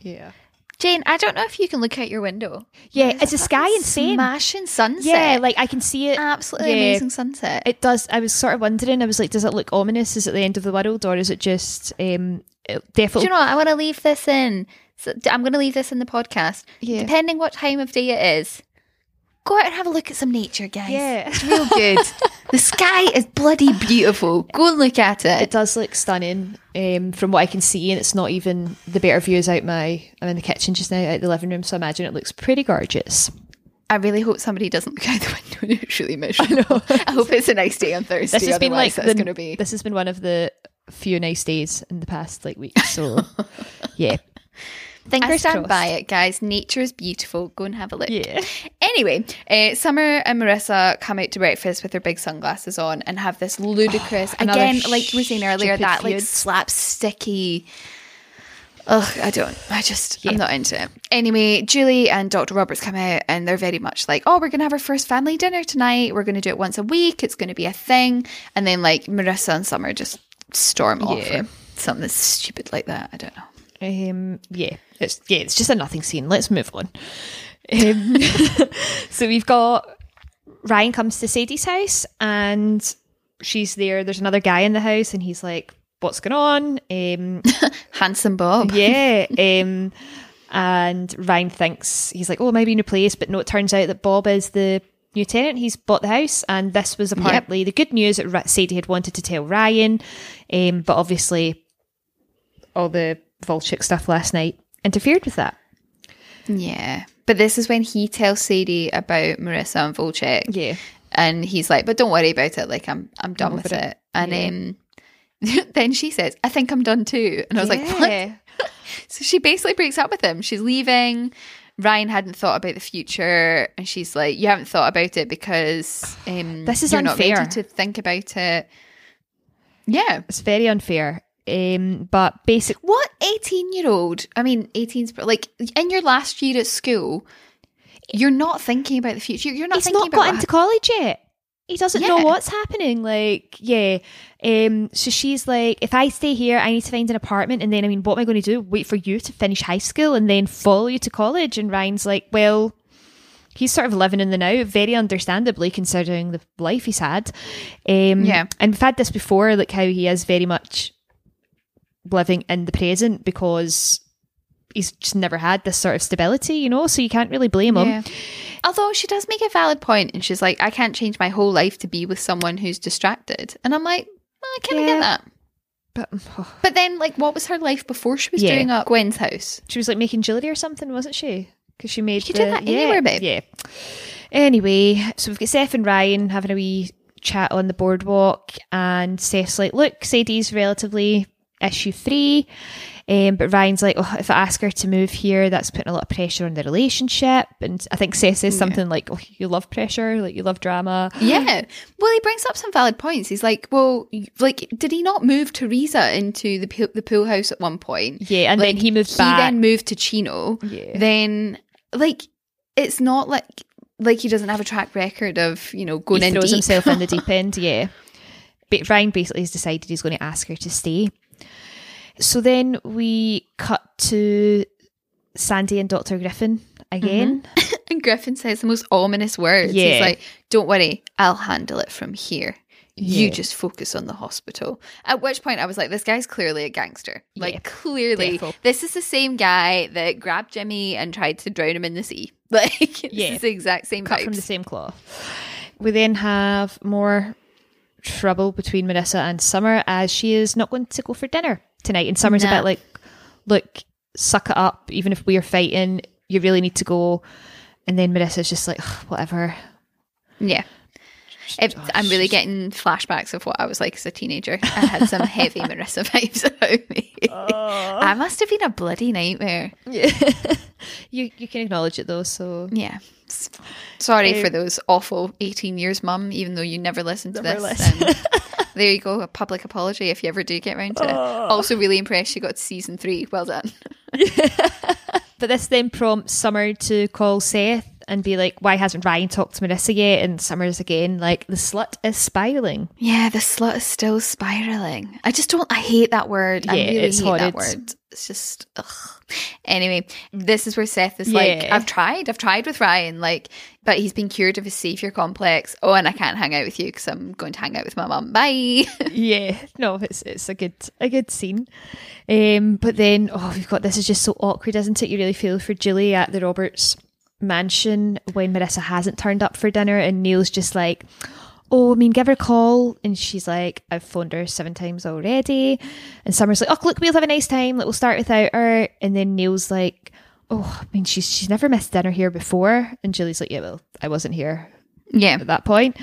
Yeah. Jane, I don't know if you can look out your window. Yeah, it's a sky insane. Smashing sunset. Yeah, like I can see it. absolutely yeah. amazing sunset. It does. I was sort of wondering. I was like, does it look ominous? Is it the end of the world, or is it just um, it Do definitely? you know what? I want to leave this in. So I'm going to leave this in the podcast. Yeah. Depending what time of day it is, go out and have a look at some nature, guys. Yeah. It's real good. [laughs] the sky is bloody beautiful. Go and look at it. it does look stunning um, from what I can see, and it's not even the better views out my. I'm in the kitchen just now, out the living room, so I imagine it looks pretty gorgeous. I really hope somebody doesn't look out the window and it's really miserable. I, hope it's a nice day on Thursday. This has been like that's going to be. This has been one of the few nice days in the past like week. So [laughs] yeah, I fingers stand crossed. by it, guys. Nature is beautiful. Go and have a look. Yeah. Anyway, uh, Summer and Marissa come out to breakfast with their big sunglasses on and have this ludicrous, [gasps] Another again, like we were saying earlier, that like slapsticky. Ugh, I don't. I just, Yeah. I'm not into it. Anyway, Julie and Dr. Roberts come out and they're very much like, oh, we're going to have our first family dinner tonight. We're going to do it once a week. It's going to be a thing. And then, like, Marissa and Summer just storm off Yeah. or something that's stupid like that. I don't know. Um, yeah, it's yeah, it's just a nothing scene. Let's move on. Um, [laughs] so we've got Ryan comes to Sadie's house and she's there. There's another guy in the house and he's like, "What's going on?" Um, [laughs] Handsome Bob. yeah. [laughs] Um, and Ryan thinks he's like, "Oh, maybe new place," but no, it turns out that Bob is the new tenant. He's bought the house, and this was apparently the good news that Sadie had wanted to tell Ryan. Um, but obviously, all the Volchik stuff last night interfered with that. Yeah. But this is when he tells Sadie about Marissa and Volchek. Yeah. And he's like, but don't worry about it. Like, I'm, I'm done with over it. And um, [laughs] then she says, I think I'm done too. And I was like, what? Yeah. [laughs] So she basically breaks up with him. She's leaving. Ryan hadn't thought about the future, and she's like, "You haven't thought about it because um, This is you're not unfair. ready to think about it." Yeah, It's very unfair. Um, but basic, what eighteen-year-old? I mean, 18's pro- like in your last year at school, you're not thinking about the future. You're not he's not got into college yet. He doesn't know what's happening. Like, yeah. Um, so she's like, if I stay here, I need to find an apartment, and then I mean, what am I going to do? Wait for you to finish high school and then follow you to college? And Ryan's like, well, he's sort of living in the now, very understandably considering the life he's had. Um, Yeah. and we've had this before, like how he is very much living in the present because he's just never had this sort of stability, you know. So you can't really blame him. Yeah. Although she does make a valid point, and she's like, "I can't change my whole life to be with someone who's distracted," and I'm like, "I kind of Yeah. get that." But [sighs] But then, like, what was her life before she was Yeah. doing up Gwen's house? She was like making jewellery or something, wasn't she? Because she made She the, do that yeah, anywhere, babe. Yeah. Anyway, so we've got Seth and Ryan having a wee chat on the boardwalk, and Seth's like, "Look, Sadie's relatively issue three. Um, but Ryan's like, oh, if I ask her to move here, that's putting a lot of pressure on the relationship. And I think Seth says something like, oh, you love pressure, like you love drama. Yeah. Well, he brings up some valid points. He's like, well, like, did he not move Theresa into the pool, the pool house at one point? Yeah, and then he moved He back. then moved to Chino. Yeah. Then, like, it's not like like he doesn't have a track record of you know going he in throws deep. himself in the deep [laughs] end. Yeah, but Ryan basically has decided he's going to ask her to stay. So then we cut to Sandy and Doctor Griffin again. Mm-hmm. [laughs] And Griffin says the most ominous words. Yeah. He's like, "Don't worry, I'll handle it from here." You just focus on the hospital. At which point I was like, this guy's clearly a gangster. Like, Yeah, clearly, defo. this is the same guy that grabbed Jimmy and tried to drown him in the sea. [laughs] Like, Yeah. it's the exact same cut vibes. from the same cloth. We then have more trouble between Marissa and Summer as she is not going to go for dinner tonight. And Summer's a No. bit like, look, suck it up. Even if we're fighting, you really need to go. And then Marissa's just like, whatever. Yeah. It, I'm really getting flashbacks of what I was like as a teenager. I had some [laughs] heavy Marissa vibes about me. I must have been a bloody nightmare. Yeah. [laughs] You you can acknowledge it though, so Yeah. Sorry Um, for those awful 18 years, mum, even though you never listened to Never this. listened. And [laughs] there you go, a public apology if you ever do get around to it. Also, really impressed you got to season three. Well done. But this then prompts Summer to call Seth and be like, why hasn't Ryan talked to Marissa yet? And Summer's again like, the slut is spiraling. Yeah, the slut is still spiraling. I just don't, I hate that word. I Yeah, really it's hate horrid. that word. It's just, ugh. Anyway, this is where Seth is Yeah. like, I've tried, I've tried with Ryan, like, but he's been cured of his savior complex. Oh, and I can't hang out with you because I'm going to hang out with my mum. Bye. [laughs] yeah, no, it's it's a good a good scene. Um, but then oh, we've got this is just so awkward, isn't it? You really feel for Julie at the Roberts mansion when Marissa hasn't turned up for dinner, and Neil's just like, "Oh, I mean, give her a call," and she's like, "I've phoned her seven times already," and Summer's like, "Oh, look, we'll have a nice time. Like, we'll start without her," and then Neil's like. Oh, I mean, she's she's never missed dinner here before, and Julie's like, "Yeah, well, I wasn't here yeah. at that point.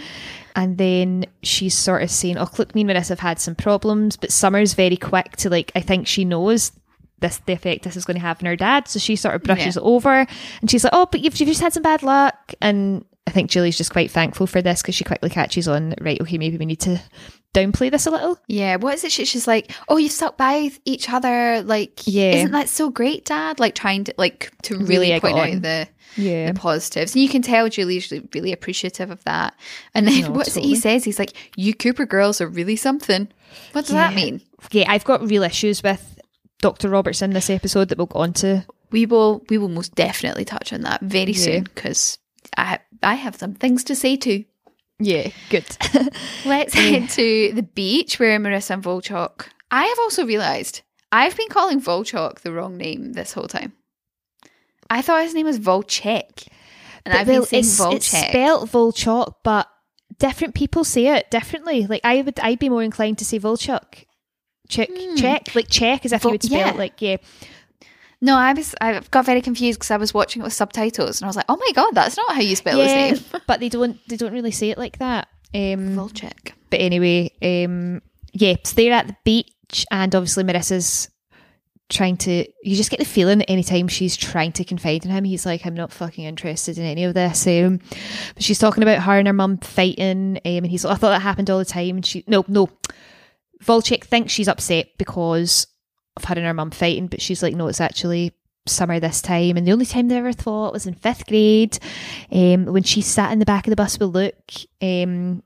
And then she's sort of saying, Oh, look, me and Marissa have had some problems, but Summer's very quick to like, I think she knows this the effect this is going to have on her dad. So she sort of brushes Yeah. it over and she's like, Oh, but you've, you've just had some bad luck. And I think Julie's just quite thankful for this because she quickly catches on, right, okay, maybe we need to downplay this a little. Yeah, what is it? She, she's like, "Oh, you stuck by each other. Like, Yeah. isn't that so great, Dad? Like, trying to like to really, Really point out the Yeah. the positives. And you can tell Julie's really, appreciative of that. And then No, [laughs] what's it he says? He's like, "You Cooper girls are really something." What does that mean? Yeah, I've got real issues with Dr. Roberts in this episode that we'll go on to. We will we will most definitely touch on that very Yeah. soon because I I have some things to say too. Yeah, good. [laughs] Let's head to the beach where Marissa and Volchok. I have also realised I've been calling Volchok the wrong name this whole time. I thought his name was Volchek. And I've been saying it's, it's Volchek. spelled Volchok, but different people say it differently. Like I would, I'd be more inclined to say Volchuk. Check, check, like check, as if you would spell yeah. it like yeah. no, I was I got very confused because I was watching it with subtitles and I was like, oh my god, that's not how you spell yeah, his name. [laughs] but they don't, they don't really say it like that. Um, Volchek. but anyway, um, yeah, so they're at the beach, and obviously Marissa's trying to. You just get the feeling that anytime she's trying to confide in him, he's like, "I'm not fucking interested in any of this." Um, but she's talking about her and her mum fighting, um, and he's like, "I thought that happened all the time." And she, no, no, Volchek thinks she's upset because of her and her mum fighting, but she's like, "No, it's actually." Summer this time, and the only time they ever thought was in fifth grade, um, when she sat in the back of the bus with Luke, um,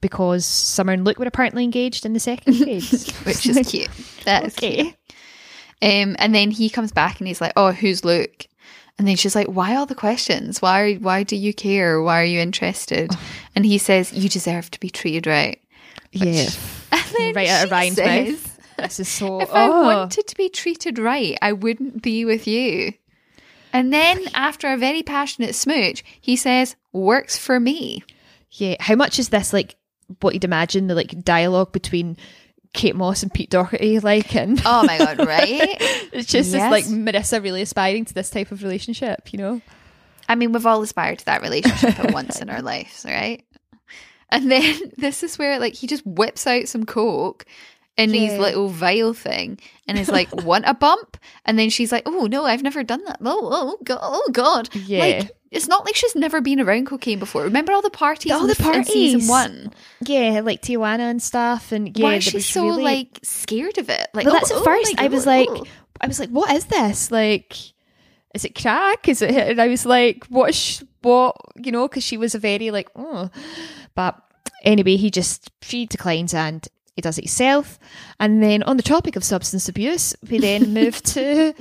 because Summer and Luke were apparently engaged in the second [laughs] grade, Which is cute. That is cute. Um, and then he comes back and he's like, "Oh, who's Luke?" And then she's like, "Why all the questions? Why? Why do you care? Why are you interested?" And he says, "You deserve to be treated right." Yeah, And right out of she Ryan's says, mouth. This is so. If I oh. wanted to be treated right, I wouldn't be with you. And then after a very passionate smooch, he says, "Works for me." yeah, how much is this like what you'd imagine the like dialogue between Kate Moss and Pete Doherty like? And Oh my god, right? [laughs] it's just Yes. this like Marissa really aspiring to this type of relationship, you know? I mean, we've all aspired to that relationship at once in our [laughs] lives, right? And then [laughs] this is where like he just whips out some coke in his little vial thing and is like, [laughs] "Want a bump?" And then she's like, "Oh no, I've never done that. Oh, oh god, oh god." Yeah. Like it's not like she's never been around cocaine before. Remember all the parties? All in the f- in season parties. one. Yeah, like Tijuana and stuff, and yeah, Why is she so really- like scared of it? Like, Well, oh, that's at oh first. I was like, oh. I was like, what is this? Like, is it crack? Is it? And I was like, what? Sh- what? You know, because she was a very like, oh. But anyway, he just she declines and he does it himself. And then on the topic of substance abuse, we then [laughs] move to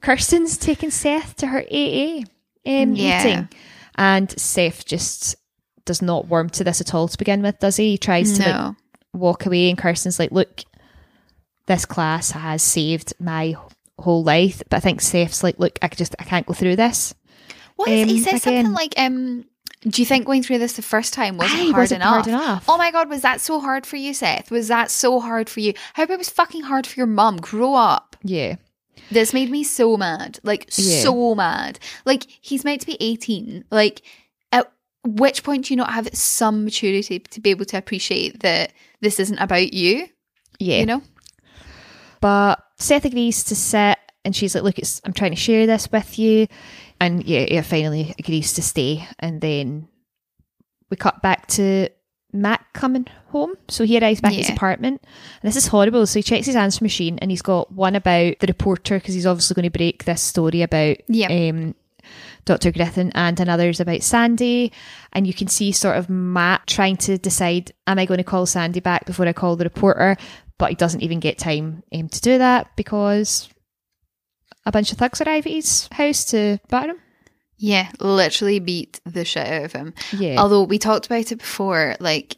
Kirsten's taking Seth to her AA um, Yeah. meeting, and Seth just does not warm to this at all to begin with, does he? He tries to like walk away and Kirsten's like, look, this class has saved my whole life. But I think Seth's like, look, I just, I can't go through this. What is, he um, says something like, um, do you think going through this the first time wasn't Aye, hard, wasn't enough? hard enough. Oh my god, was that so hard for you, Seth? Was that so hard for you? How about it was fucking hard for your mum? Grow up. Yeah. This made me so mad. Like Yeah. so mad. Like he's meant to be 18. Like at which point do you not have some maturity to be able to appreciate that this isn't about you? Yeah. You know? But Seth agrees to sit and she's like, look, it's, I'm trying to share this with you. And yeah, yeah, finally agrees to stay. And then we cut back to Matt coming home. So he arrives back at his apartment. And this is horrible. So he checks his answer machine and he's got one about the reporter because he's obviously going to break this story about Yeah. um, Dr. Griffin and another's about Sandy. And you can see sort of Matt trying to decide, am I going to call Sandy back before I call the reporter? But he doesn't even get time um, to do that because a bunch of thugs arrive at his house to batter him. Yeah, literally beat the shit out of him. Yeah. Although we talked about it before, like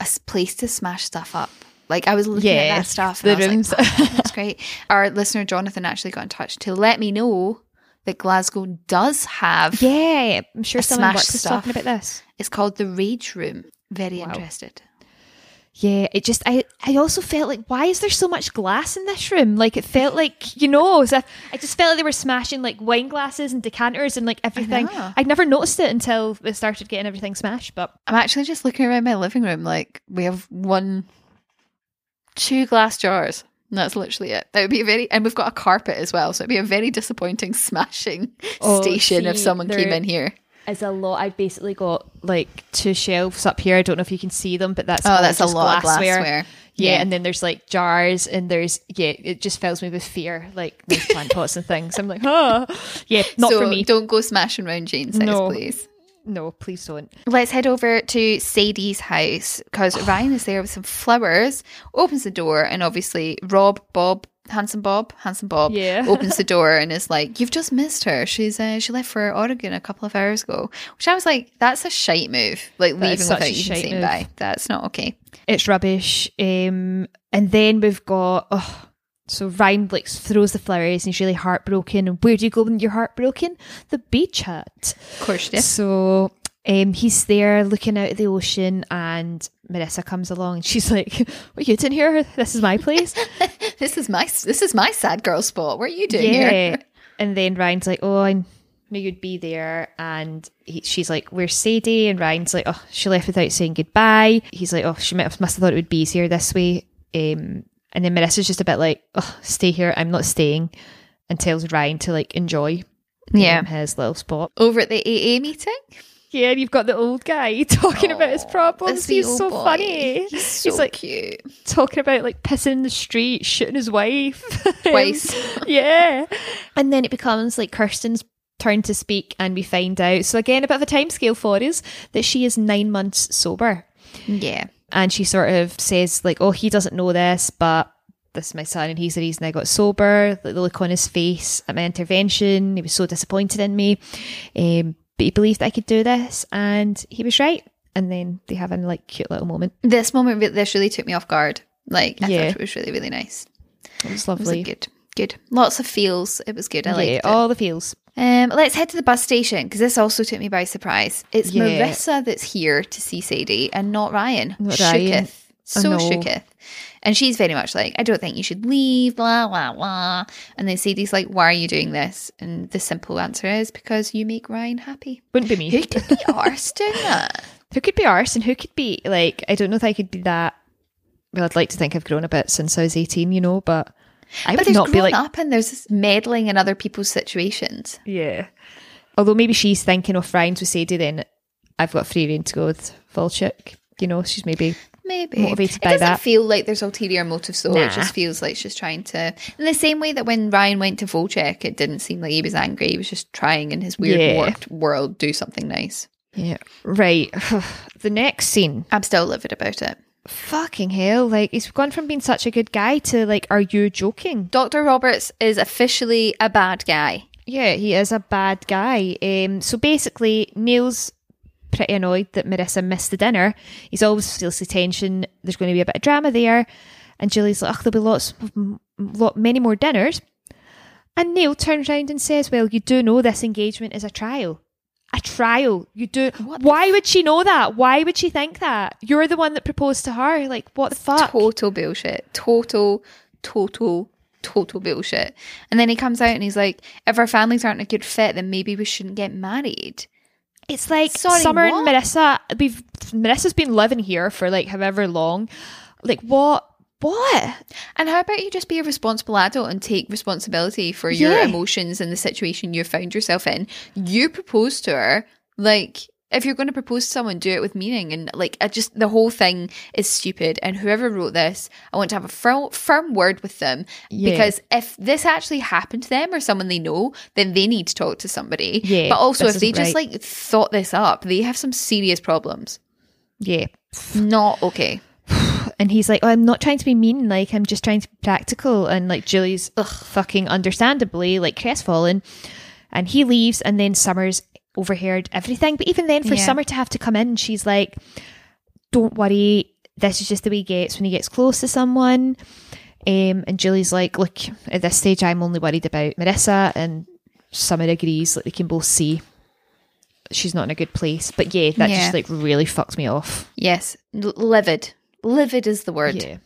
a place to smash stuff up. Like I was looking Yeah, at that stuff, the I was rooms. like, "Wow, that's great. Our listener Jonathan actually got in touch to let me know that Glasgow does have. yeah. I'm sure someone works is talking about this. It's called the Rage Room. Very Wow. interested. Yeah, it just I I also felt like why is there so much glass in this room? Like it felt [laughs] like you know, as if- I just felt like they were smashing like wine glasses and decanters and like everything. I'd never noticed it until they started getting everything smashed. But I'm actually just looking around my living room. Like we have one, two glass jars. And that's literally it. That would be a very, and we've got a carpet as well, so it'd be a very disappointing [laughs] smashing Oh, station if someone came in here. Is a lot. I've basically got like two shelves up here. I don't know if you can see them, but that's Oh, that's a lot of glassware. Yeah, Yeah. and then there's like jars, and there's yeah, it just fills me with fear, like these [laughs] plant pots and things. I'm like, oh, yeah, not so for me. don't go smashing around Jane's house, No. please. No, please don't. Let's head over to Sadie's house because [gasps] Ryan is there with some flowers, opens the door, and obviously Rob, Bob, handsome Bob, handsome Bob, Yeah. opens the door and is like, "You've just missed her. She's uh, she left for Oregon a couple of hours ago." Which I was like, "That's a shite move. Like That leaving without even saying bye. That's not okay." It's rubbish. Um, and then we've got oh, so Ryan like throws the flowers, and he's really heartbroken. And where do you go when you're heartbroken? The beach hut. Of course, yes. So um, he's there looking out at the ocean, and Marissa comes along, and she's like, "What are you doing here? This is my place." [laughs] This is my this is my sad girl spot. What are you doing here? And then Ryan's like, "Oh, I knew you'd be there," and he, she's like, "Where's Sadie?" And Ryan's like, "Oh, she left without saying goodbye." He's like, "Oh, she must have thought it would be easier this way." Um, and then Marissa's just a bit like, "Oh, stay here. I'm not staying," and tells Ryan to like enjoy Yeah. his little spot. Over at the AA meeting, Yeah, and you've got the old guy [laughs] talking about his problems. He's so boy. funny. He's so like cute. talking about like pissing in the street, shooting his wife [laughs] Twice. yeah, and then it becomes like Kirsten's turn to speak, and we find out. So again, a bit of a timescale for us that she is nine months sober, Yeah. and she sort of says like, "Oh, he doesn't know this, but." This is my son, and he's the reason I got sober. Like the look on his face at my intervention, he was so disappointed in me. Um, but he believed I could do this, and he was right. And then they have a like cute little moment. This moment, this really took me off guard. Like, I Yeah. thought it was really, really nice. It was It was lovely. good. Good. Lots of feels. It was good. I liked it. all the feels. Um, let's head to the bus station because this also took me by surprise. It's Yeah. Marissa that's here to see Sadie and not Ryan. Not Ryan. Shooketh. So know. shooketh. And she's very much like, I don't think you should leave, blah, blah, blah. And then Sadie's like, Why are you doing this? And the simple answer is because you make Ryan happy. Wouldn't be me. Who could be arse doing [laughs] that? who could be arse and who could be like I don't know if I could be that well I'd like to think I've grown a bit since I was 18 you know but I But would there's not be like up and there's this meddling in other people's situations. yeah although maybe she's thinking of Ryan's with Sadie then I've got free reign to go with Volchuk you know she's maybe Maybe Motivated it by doesn't that. feel like there's ulterior motives, though. It just feels like she's trying to. In the same way that when Ryan went to Volchek, it didn't seem like he was angry. He was just trying in his weird Yeah. warped world do something nice. yeah right [sighs] the next scene I'm still livid about it. fucking hell like he's gone from being such a good guy to like are you joking Dr. Roberts is officially a bad guy. Yeah, he is a bad guy. Um, so basically, Neil's pretty annoyed that Marissa missed the dinner. He's always feels the tension. There's going to be a bit of drama there, and Julie's like, "Ugh, there'll be lots, of, lot, many more dinners." And Neil turns around and says, "Well, you do know this engagement is a trial." A trial. You do. What Why would she know that? Why would she think that? You're the one that proposed to her. Like, what the fuck? Total bullshit. Total, total, total bullshit. And then he comes out and he's like, if our families aren't a good fit, then maybe we shouldn't get married. It's like Sorry, Summer what? and Marissa. We've Marissa's been living here for like however long. Like what? What? And how about you just be a responsible adult and take responsibility for your emotions and the situation you found yourself in? You proposed to her. Like, if you're going to propose to someone, do it with meaning. And like, I just, the whole thing is stupid. And whoever wrote this, I want to have a firm, firm word with them. Yeah. Because if this actually happened to them or someone they know, then they need to talk to somebody. Yeah, But also, if they just right. like thought this up, they have some serious problems. Yeah. Not okay. [sighs] And he's like, oh, I'm not trying to be mean. Like I'm just trying to be practical. And like Julie's ugh, fucking understandably like crestfallen. And he leaves, and then Summers overheard everything. But even then, for Yeah. Summer to have to come in, she's like, "Don't worry, this is just the way he gets when he gets close to someone." Um, and Julie's like, "Look, at this stage, I'm only worried about Marissa." And Summer agrees. Like they can both see she's not in a good place. But yeah, that Yeah. just like really fucked me off. Yes. L- livid. Livid is the word. Yeah.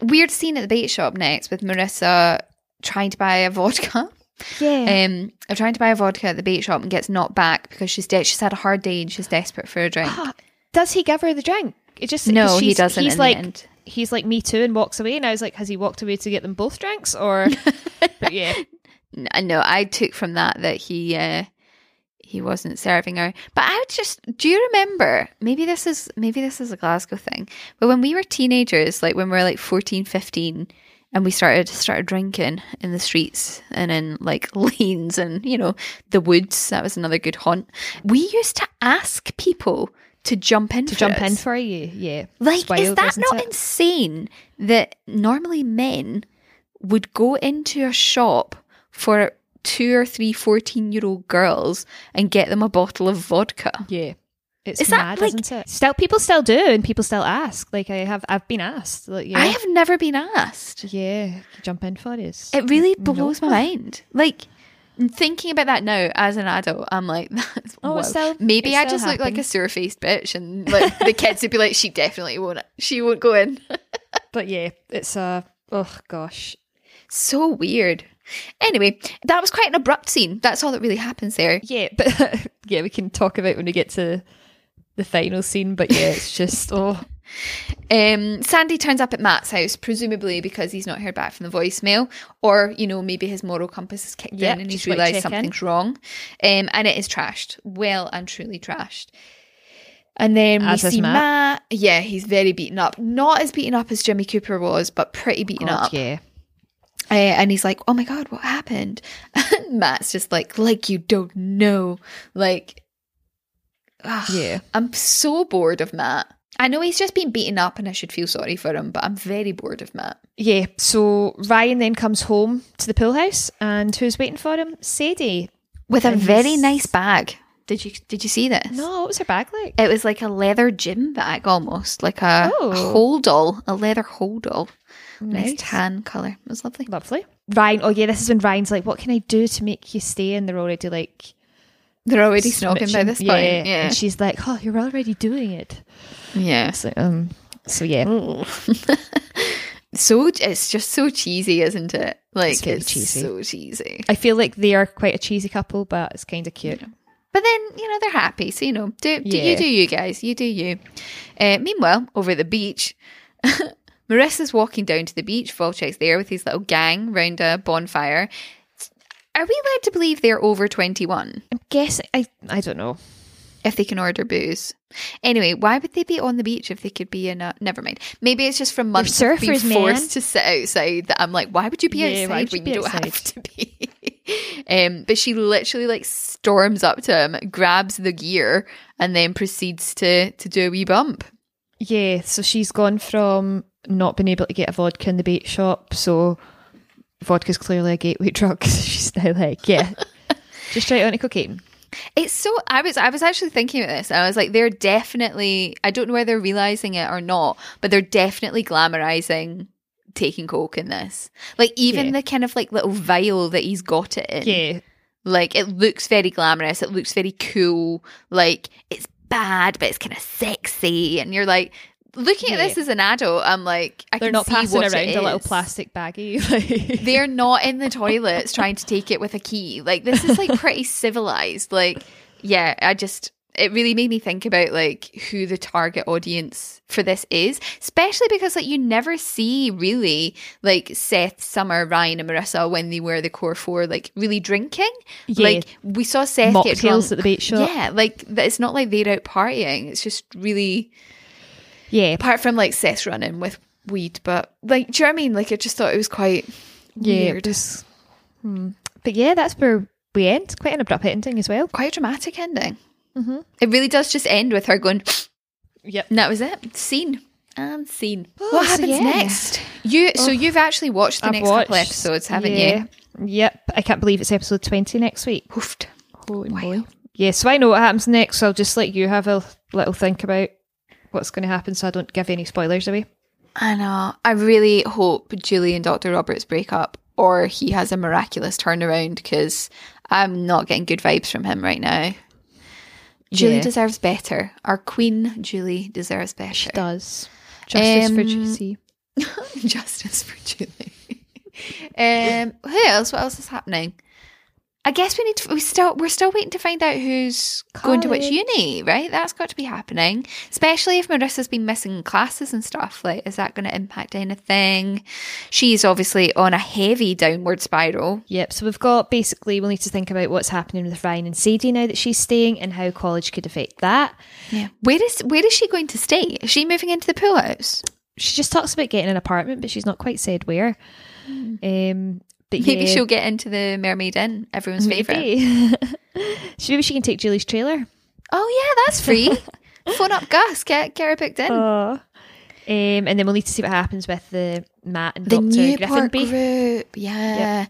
Weird scene at the bait shop next with Marissa trying to buy a vodka. [laughs] Yeah. Um, or trying to buy a vodka at the bait shop and gets knocked back because she's de- she's had a hard day and she's desperate for a drink. [gasps] Does he give her the drink? It just No, he doesn't He's like he's like me too, and walks away. And I was like, has he walked away to get them both drinks, or? [laughs] but yeah, No, I took from that that he uh, he wasn't serving her. But I would just do you remember maybe this is maybe this is a Glasgow thing. But when we were teenagers, like when we were like 14, 15 and we started started drinking in the streets and in like [laughs] lanes and you know the woods that was another good haunt we used to ask people to jump in To jump us. in for you, yeah. like wild, is that not it? insane that normally men would go into a shop for two or three 14 year old girls and get them a bottle of vodka Yeah. It's Is that, mad, like- isn't it? Still people still do and people still ask. Like I have I've been asked. Like yeah. i have never been asked yeah, jump in for us. It really No. blows my mind. Like thinking about that now as an adult, I'm like, [laughs] that's Oh, still- maybe I just look like a happens. sore faced bitch, and like the kids would be like, she definitely won't. She won't go in. [laughs] But yeah, it's a oh gosh. so weird. Anyway, that was quite an abrupt scene. That's all that really happens there. Yeah, but [laughs] yeah, we can talk about when we get to the final scene. But yeah, it's just [laughs] oh Um, Sandy turns up at Matt's house, presumably because he's not heard back from the voicemail, or you know maybe his moral compass has kicked Yep, in and he's realised check in. something's wrong, um, and it is trashed, well and truly trashed. And then As we see Matt. Matt. Yeah, he's very beaten up. Not as beaten up as Jimmy Cooper was, but pretty beaten God, up. yeah. Uh, and he's like, "Oh my god, what happened?" [laughs] And Matt's just like, "Like you don't know." Like, ah, Yeah. I'm so bored of Matt. I know he's just been beaten up, and I should feel sorry for him, but I'm very bored of Matt. Yeah, so Ryan then comes home to the pool house, and who's waiting for him? Sadie. with a very nice bag. Did you did you see this? No, what was her bag like? It was like a leather gym bag almost, like a Oh. hold all, a leather hold all. Nice Nice. tan colour. It was lovely. Lovely. Ryan, oh yeah, this is when Ryan's like, what can I do to make you stay? And they're already like, They're already snogging by this point. Yeah. Yeah. And she's like, oh, you're already doing it. Yeah. So, um, so yeah. [laughs] So it's just so cheesy, isn't it? Like It's it's, cheesy. so cheesy. I feel like they are quite a cheesy couple, but it's kind of cute. But then, you know, they're happy. So, you know, do, do Yeah. you do you guys. You do you. Uh, meanwhile, over at the beach, [laughs] Marissa's walking down to the beach. Volchek's there with his little gang round a bonfire. Are we led to believe they're over 21 I'm guessing, I, I don't know. if they can order booze? Anyway, why would they be on the beach if they could be in a. Never mind. Maybe it's just from months of being surfers, man. forced to sit outside that I'm like, why would you be Yeah, outside you when you don't have outside? to be? [laughs] um, but she literally like storms up to him, grabs the gear, and then proceeds to to do a wee bump. Yeah, so she's gone from not being able to get a vodka in the bait shop, so vodka's clearly a gateway [laughs] drug. She's now like, yeah, [laughs] just try it on a cocaine. It's so I was I was actually thinking about this. And I was like, they're definitely I don't know whether they're realizing it or not, but they're definitely glamorizing taking coke in this. Like even Yeah. the kind of like little vial that he's got it in. Yeah, Like it looks very glamorous. It looks very cool. Like it's bad, but it's kind of sexy. And you're like looking at Yeah. this as an adult. I'm like, I they're can not see passing around a little plastic baggie. [laughs] Like, They're not in the toilets trying to take it with a key. Like this is like pretty civilized. Like yeah, I just it really made me think about like who the target audience for this is, especially because like you never see really like Seth, Summer, Ryan, and Marissa when they were the core four like really drinking. Yeah. Like we saw Seth get drunk at the beach shop. Yeah, like it's not like they're out partying. It's just really yeah, apart from like Seth's running with weed, but like do you know what I mean? Like I just thought it was quite yeah. weird. Hmm. But yeah, that's where we end. Quite an abrupt ending as well. quite a dramatic ending. Mm-hmm. It really does just end with her going, Yep. and that was it. Scene and scene. Oh, what so happens yeah. next? You so you've actually watched the I've next couple episodes, haven't yeah. you? Yep. I can't believe it's episode 20 next week. Hoofed. Holy Wow. moly. Yeah, so I know what happens next, so I'll just let you have a little think about what's going to happen so I don't give any spoilers away. I know. I really hope Julie and Dr. Roberts break up or he has a miraculous turnaround because I'm not getting good vibes from him right now. Julie Yeah. deserves better. Our queen, Julie, deserves better. She does. Justice for Um, Juicy. [laughs] Justice for Julie. [laughs] um, who else? What else is happening? I guess we need to. We still we're still waiting to find out who's going to which uni, right? That's got to be happening. Especially if Marissa's been missing classes and stuff. Like, is that going to impact anything? She's obviously on a heavy downward spiral. Yep. So we've got basically we'll need to think about what's happening with Ryan and Sadie now that she's staying and how college could affect that. Yeah. Where is where is she going to stay? Is she moving into the pool house? She just talks about getting an apartment, but she's not quite said where. Um, but Maybe she'll get into the Mermaid Inn, everyone's favourite. maybe. [laughs] She- maybe she can take Julie's trailer. Oh yeah, that's free. [laughs] Phone up Gus, get get her booked in. Oh. Um, and then we'll need to see what happens with the Matt and the Dr. Newport Griffinby. group, yeah.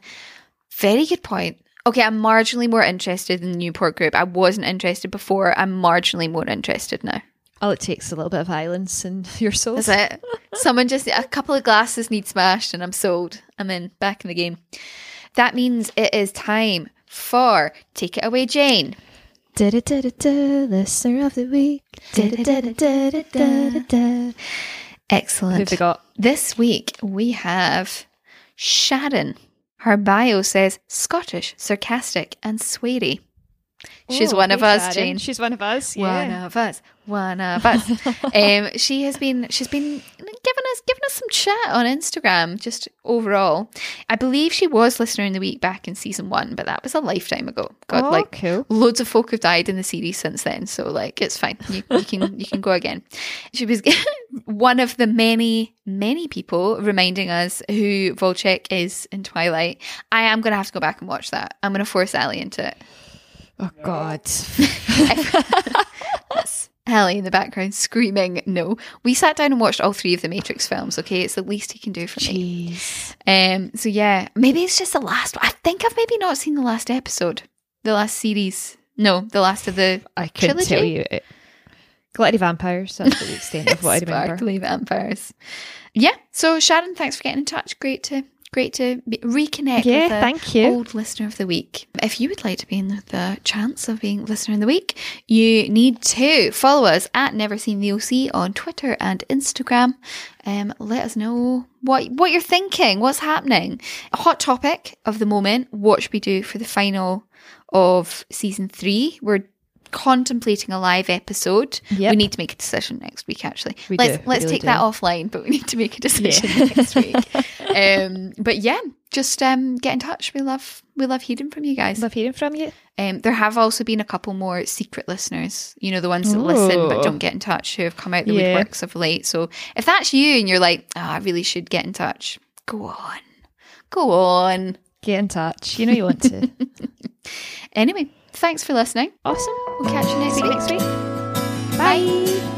Very good point. Okay, I'm marginally more interested in the Newport group. I wasn't interested before. I'm marginally more interested now. All it takes is a little bit of violence and [laughs] your soul. Is it? Someone just a couple of glasses need smashed, and I'm sold. I'm in back in the game. That means it is time for take it away, Jane. Listener of the week. Excellent. have we got? This week we have Sharon. Her bio says Scottish, sarcastic, and sweary. She's Oh, one of hey, us, Sharon. Jane. She's one of us. One Yeah. of us. One of us. um, she has been she's been giving us giving us some chat on Instagram, just overall. I believe she was listener in the week back in season one, but that was a lifetime ago. God, Oh, like cool. loads of folk have died in the series since then, so like it's fine. You, you can you can go again. She was [laughs] one of the many many people reminding us who Volchek is in Twilight. I am gonna have to go back and watch that. I'm gonna force Ali into it. Oh God. [laughs] [laughs] Yes. Ellie in the background screaming no. We sat down and watched all three of the Matrix films, okay? It's the least he can do for me. Um so yeah, maybe it's just the last one. I think I've maybe not seen the last episode. The last series. No, the last of the I couldn't Trilogy? tell you. It. Glittery vampires. That's the extent of what I [laughs] remember. Sparkly vampires. Yeah. So Sharon, thanks for getting in touch. Great to great to be, reconnect Yeah, with thank you. old listener of the week. If you would like to be in the chance of being listener in the week, you need to follow us at Never Seen the OC on Twitter and Instagram. Um, let us know what what you're thinking, what's happening. A hot topic of the moment. What should we do for the final of season three? We're contemplating a live episode. Yep. We need to make a decision next week. Actually, We let's do, let's really take do. that offline. But we need to make a decision Yeah. next week. [laughs] um, but yeah, just um, get in touch. We love we love hearing from you guys. Love hearing from you. Um, there have also been a couple more secret listeners. You know, the ones that listen but don't get in touch, who have come out the Yeah. woodworks of late. So if that's you and you're like, oh, I really should get in touch, go on, go on. Get in touch. You know you want to. [laughs] Anyway, thanks for listening. awesome. We'll catch you next week. next week. Bye.